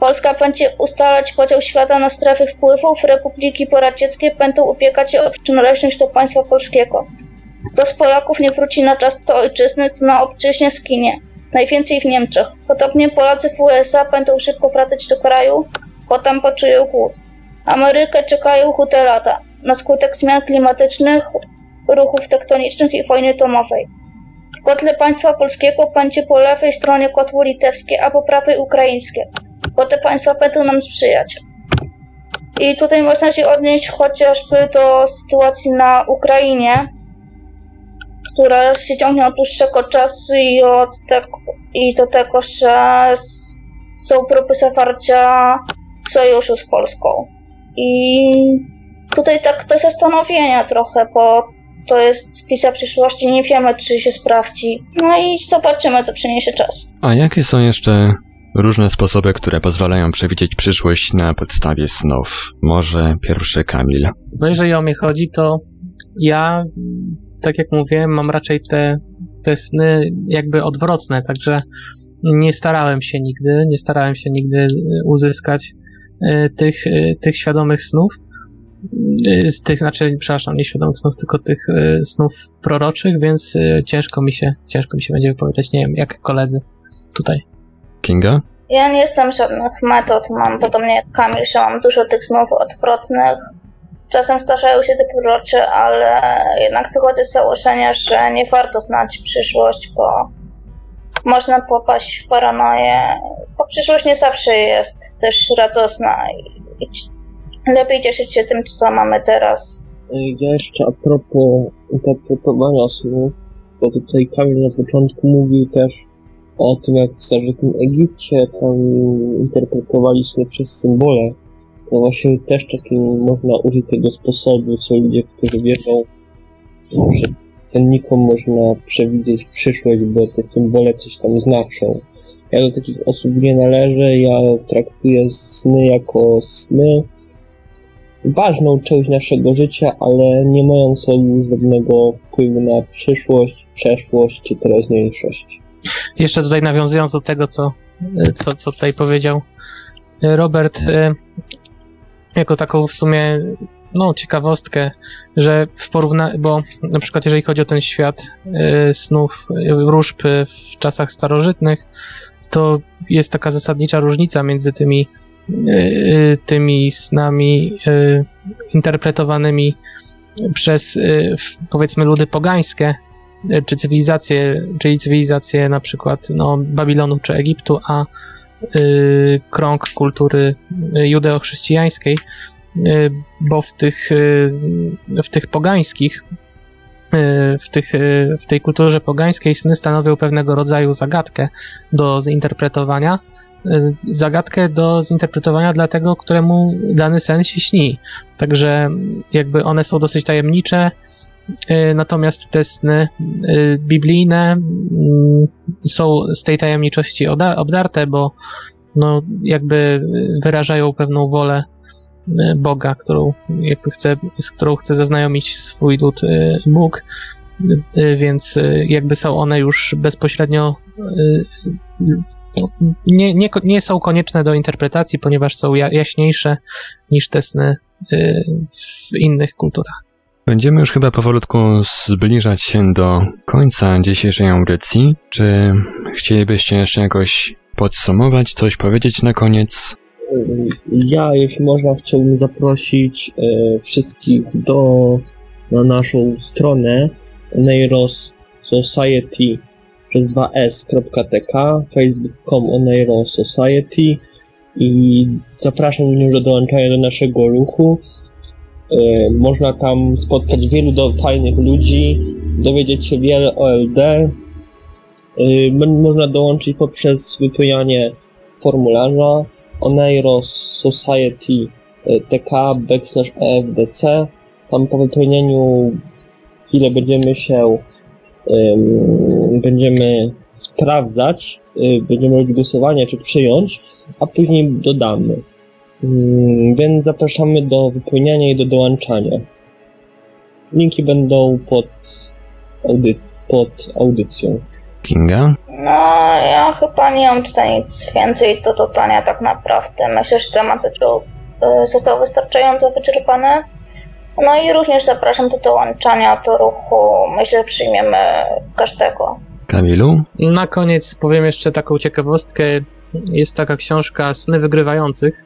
Polska będzie ustalać podział świata na strefy wpływów, republiki poradzieckie będą ubiegać się o przynależność do państwa polskiego. Kto z Polaków nie wróci na czas do ojczyzny, to na obczyźnie skinie. Najwięcej w Niemczech. Podobnie Polacy w USA będą szybko wracać do kraju, bo tam poczują głód. Amerykę czekają chude lata. Na skutek zmian klimatycznych, ruchów tektonicznych i wojny domowej. W kotle państwa polskiego będzie po lewej stronie kotło litewskie, a po prawej ukraińskie, bo te państwa będą nam sprzyjać. I tutaj można się odnieść chociażby do sytuacji na Ukrainie, która się ciągnie od dłuższego czasu i, od te, i do tego, że są próby zawarcia sojuszu z Polską. I tutaj tak do zastanowienia trochę, bo to jest wizja przyszłości, nie wiemy, czy się sprawdzi. No i zobaczymy, co przyniesie czas. A jakie są jeszcze różne sposoby, które pozwalają przewidzieć przyszłość na podstawie snów? Może pierwszy Kamil. No jeżeli o mnie chodzi, to ja, tak jak mówiłem, mam raczej te, te sny jakby odwrotne, także nie starałem się nigdy, nie starałem się nigdy uzyskać tych, e, tych świadomych snów z tych, znaczy, przepraszam, nie świadomych snów, tylko tych snów proroczych, więc ciężko mi się, ciężko mi się będzie wypowiadać, nie wiem, jak koledzy tutaj. Kinga? Ja nie jestem żadnych metod, mam podobnie jak Kamil, że mam dużo tych snów odwrotnych. Czasem zdarzają się te prorocze, ale jednak wychodzę z założenia, że nie warto znać przyszłość, bo można popaść w paranoję, bo przyszłość nie zawsze jest też radosna i lepiej cieszyć się tym, co mamy teraz. Ja jeszcze a propos interpretowania snów, bo tutaj Kamil na początku mówił też o tym, jak w starożytnym Egipcie tam interpretowali przez symbole. To właśnie też takim można użyć tego sposobu, co ludzie, którzy wierzą, że sennikom można przewidzieć przyszłość, bo te symbole coś tam znaczą. Ja do takich osób nie należę, ja traktuję sny jako sny, ważną część naszego życia, ale nie mającą żadnego wpływu na przyszłość, przeszłość czy teraźniejszość. Jeszcze tutaj nawiązując do tego, co, co, co tutaj powiedział Robert, e, jako taką w sumie no, ciekawostkę, że w porównaniu, bo na przykład jeżeli chodzi o ten świat e, snów, wróżb w czasach starożytnych, to jest taka zasadnicza różnica między tymi y, tymi snami y, interpretowanymi przez y, powiedzmy ludy pogańskie, y, czy cywilizacje, czyli cywilizacje na przykład no, Babilonu czy Egiptu, a y, krąg kultury y, judeo-chrześcijańskiej, y, bo w tych, y, w tych pogańskich, y, w, tych, w tej kulturze pogańskiej sny stanowią pewnego rodzaju zagadkę do zinterpretowania. Zagadkę do zinterpretowania dla tego, któremu dany sen się śni. Także jakby one są dosyć tajemnicze, natomiast te sny biblijne mm, są z tej tajemniczości obdarte, bo no, jakby wyrażają pewną wolę Boga, którą jakby chce, z którą chce zaznajomić swój lud y, Bóg, y, więc jakby są one już bezpośrednio nie, nie, nie są konieczne do interpretacji, ponieważ są ja, jaśniejsze niż te sny w innych kulturach. Będziemy już chyba powolutku zbliżać się do końca dzisiejszej audycji. Czy chcielibyście jeszcze jakoś podsumować, coś powiedzieć na koniec? Ja, jeśli można, chciałbym zaprosić e, wszystkich do na naszą stronę Oneiros Society przez 2s.tk, facebook.com Oneiros Society i zapraszam również do dołączania do naszego ruchu. E, można tam spotkać wielu do, fajnych ludzi, dowiedzieć się wiele o LD. E, można dołączyć poprzez wypełnianie formularza Oneiros Society e, TK backslash EFDC. Tam po wypełnieniu chwilę będziemy się em, będziemy sprawdzać, y, będziemy robić głosowanie, czy przyjąć, a później dodamy. Mm, Więc zapraszamy do wypełniania i do dołączania. Linki będą pod, audy- pod audycją. Kinga? No, ja chyba nie mam tutaj nic więcej do dodania tak naprawdę. Myślę, że temat zaczął, y, został wystarczająco wyczerpany. No i również zapraszam do dołączania do ruchu. Myślę, że przyjmiemy każdego. Kamilu? Na koniec powiem jeszcze taką ciekawostkę. Jest taka książka Sny Wygrywających.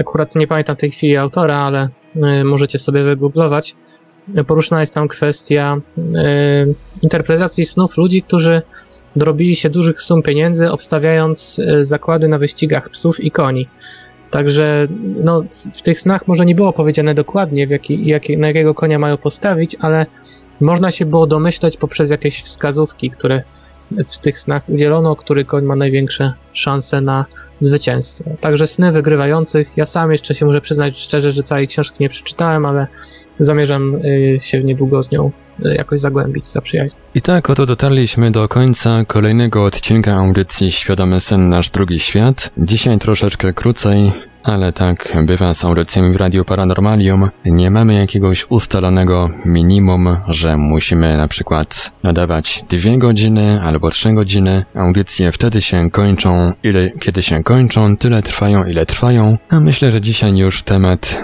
Akurat nie pamiętam w tej chwili autora, ale y, możecie sobie wygooglować. Poruszona jest tam kwestia y, interpretacji snów ludzi, którzy dorobili się dużych sum pieniędzy, obstawiając y, zakłady na wyścigach psów i koni. Także no, w, tych snach może nie było powiedziane dokładnie, w jaki, jaki, na jakiego konia mają postawić, ale można się było domyśleć poprzez jakieś wskazówki, które w tych snach udzielono, który koń ma największe szanse na zwycięstwo. Także sny wygrywających. Ja sam jeszcze się muszę przyznać szczerze, że całej książki nie przeczytałem, ale zamierzam y, się niedługo z nią y, jakoś zagłębić, zaprzyjaźnić. I tak oto dotarliśmy do końca kolejnego odcinka audycji Świadomy Sen Nasz Drugi Świat. Dzisiaj troszeczkę krócej, ale tak bywa z audycjami w Radiu Paranormalium. Nie mamy jakiegoś ustalonego minimum, że musimy na przykład nadawać dwie godziny albo trzy godziny. Audycje wtedy się kończą, ile kiedy się kończą, tyle trwają, ile trwają. A myślę, że dzisiaj już temat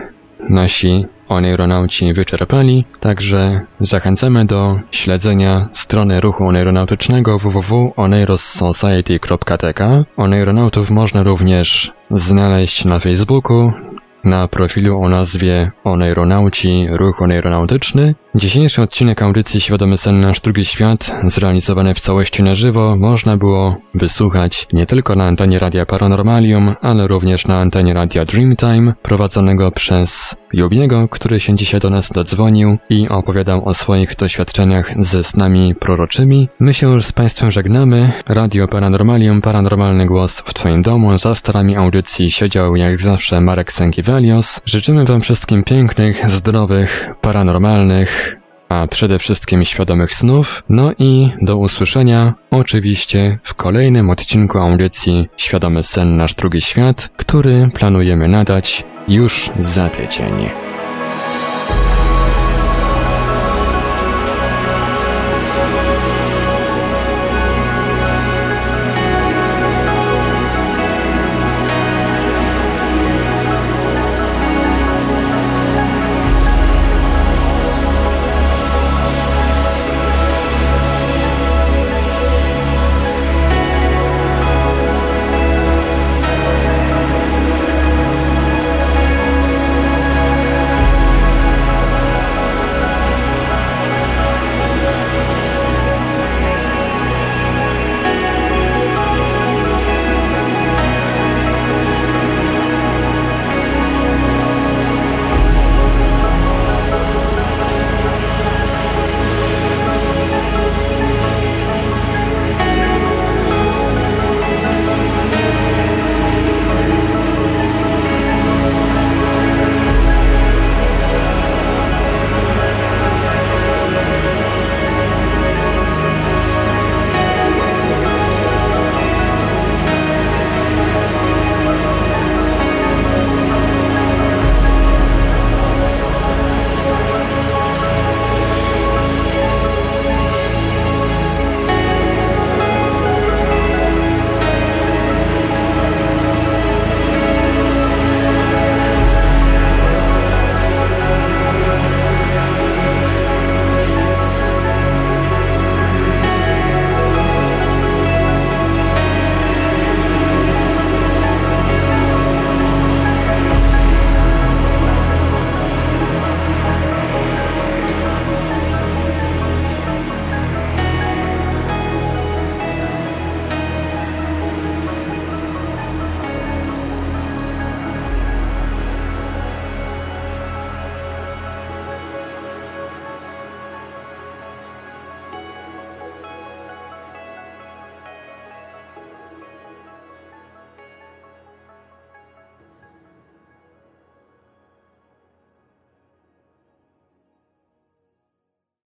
nasi oneironauci wyczerpali, także zachęcamy do śledzenia strony ruchu oneironautycznego www.oneirossociety.tk. Oneironautów można również znaleźć na Facebooku, na profilu o nazwie Oneironauci Ruch Oneironautyczny. Dzisiejszy odcinek audycji Świadomy Sen Nasz Drugi Świat, zrealizowany w całości na żywo, można było wysłuchać nie tylko na antenie Radia Paranormalium, ale również na antenie Radia Dreamtime, prowadzonego przez Jubiego, który się dzisiaj do nas dodzwonił i opowiadał o swoich doświadczeniach ze snami proroczymi. My się już z Państwem żegnamy. Radio Paranormalium, paranormalny głos w Twoim domu. Za starami audycji siedział jak zawsze Marek Sękiewelios. Życzymy Wam wszystkim pięknych, zdrowych, paranormalnych, a przede wszystkim świadomych snów. No i do usłyszenia oczywiście w kolejnym odcinku audycji Świadomy Sen Nasz Drugi Świat, który planujemy nadać już za tydzień.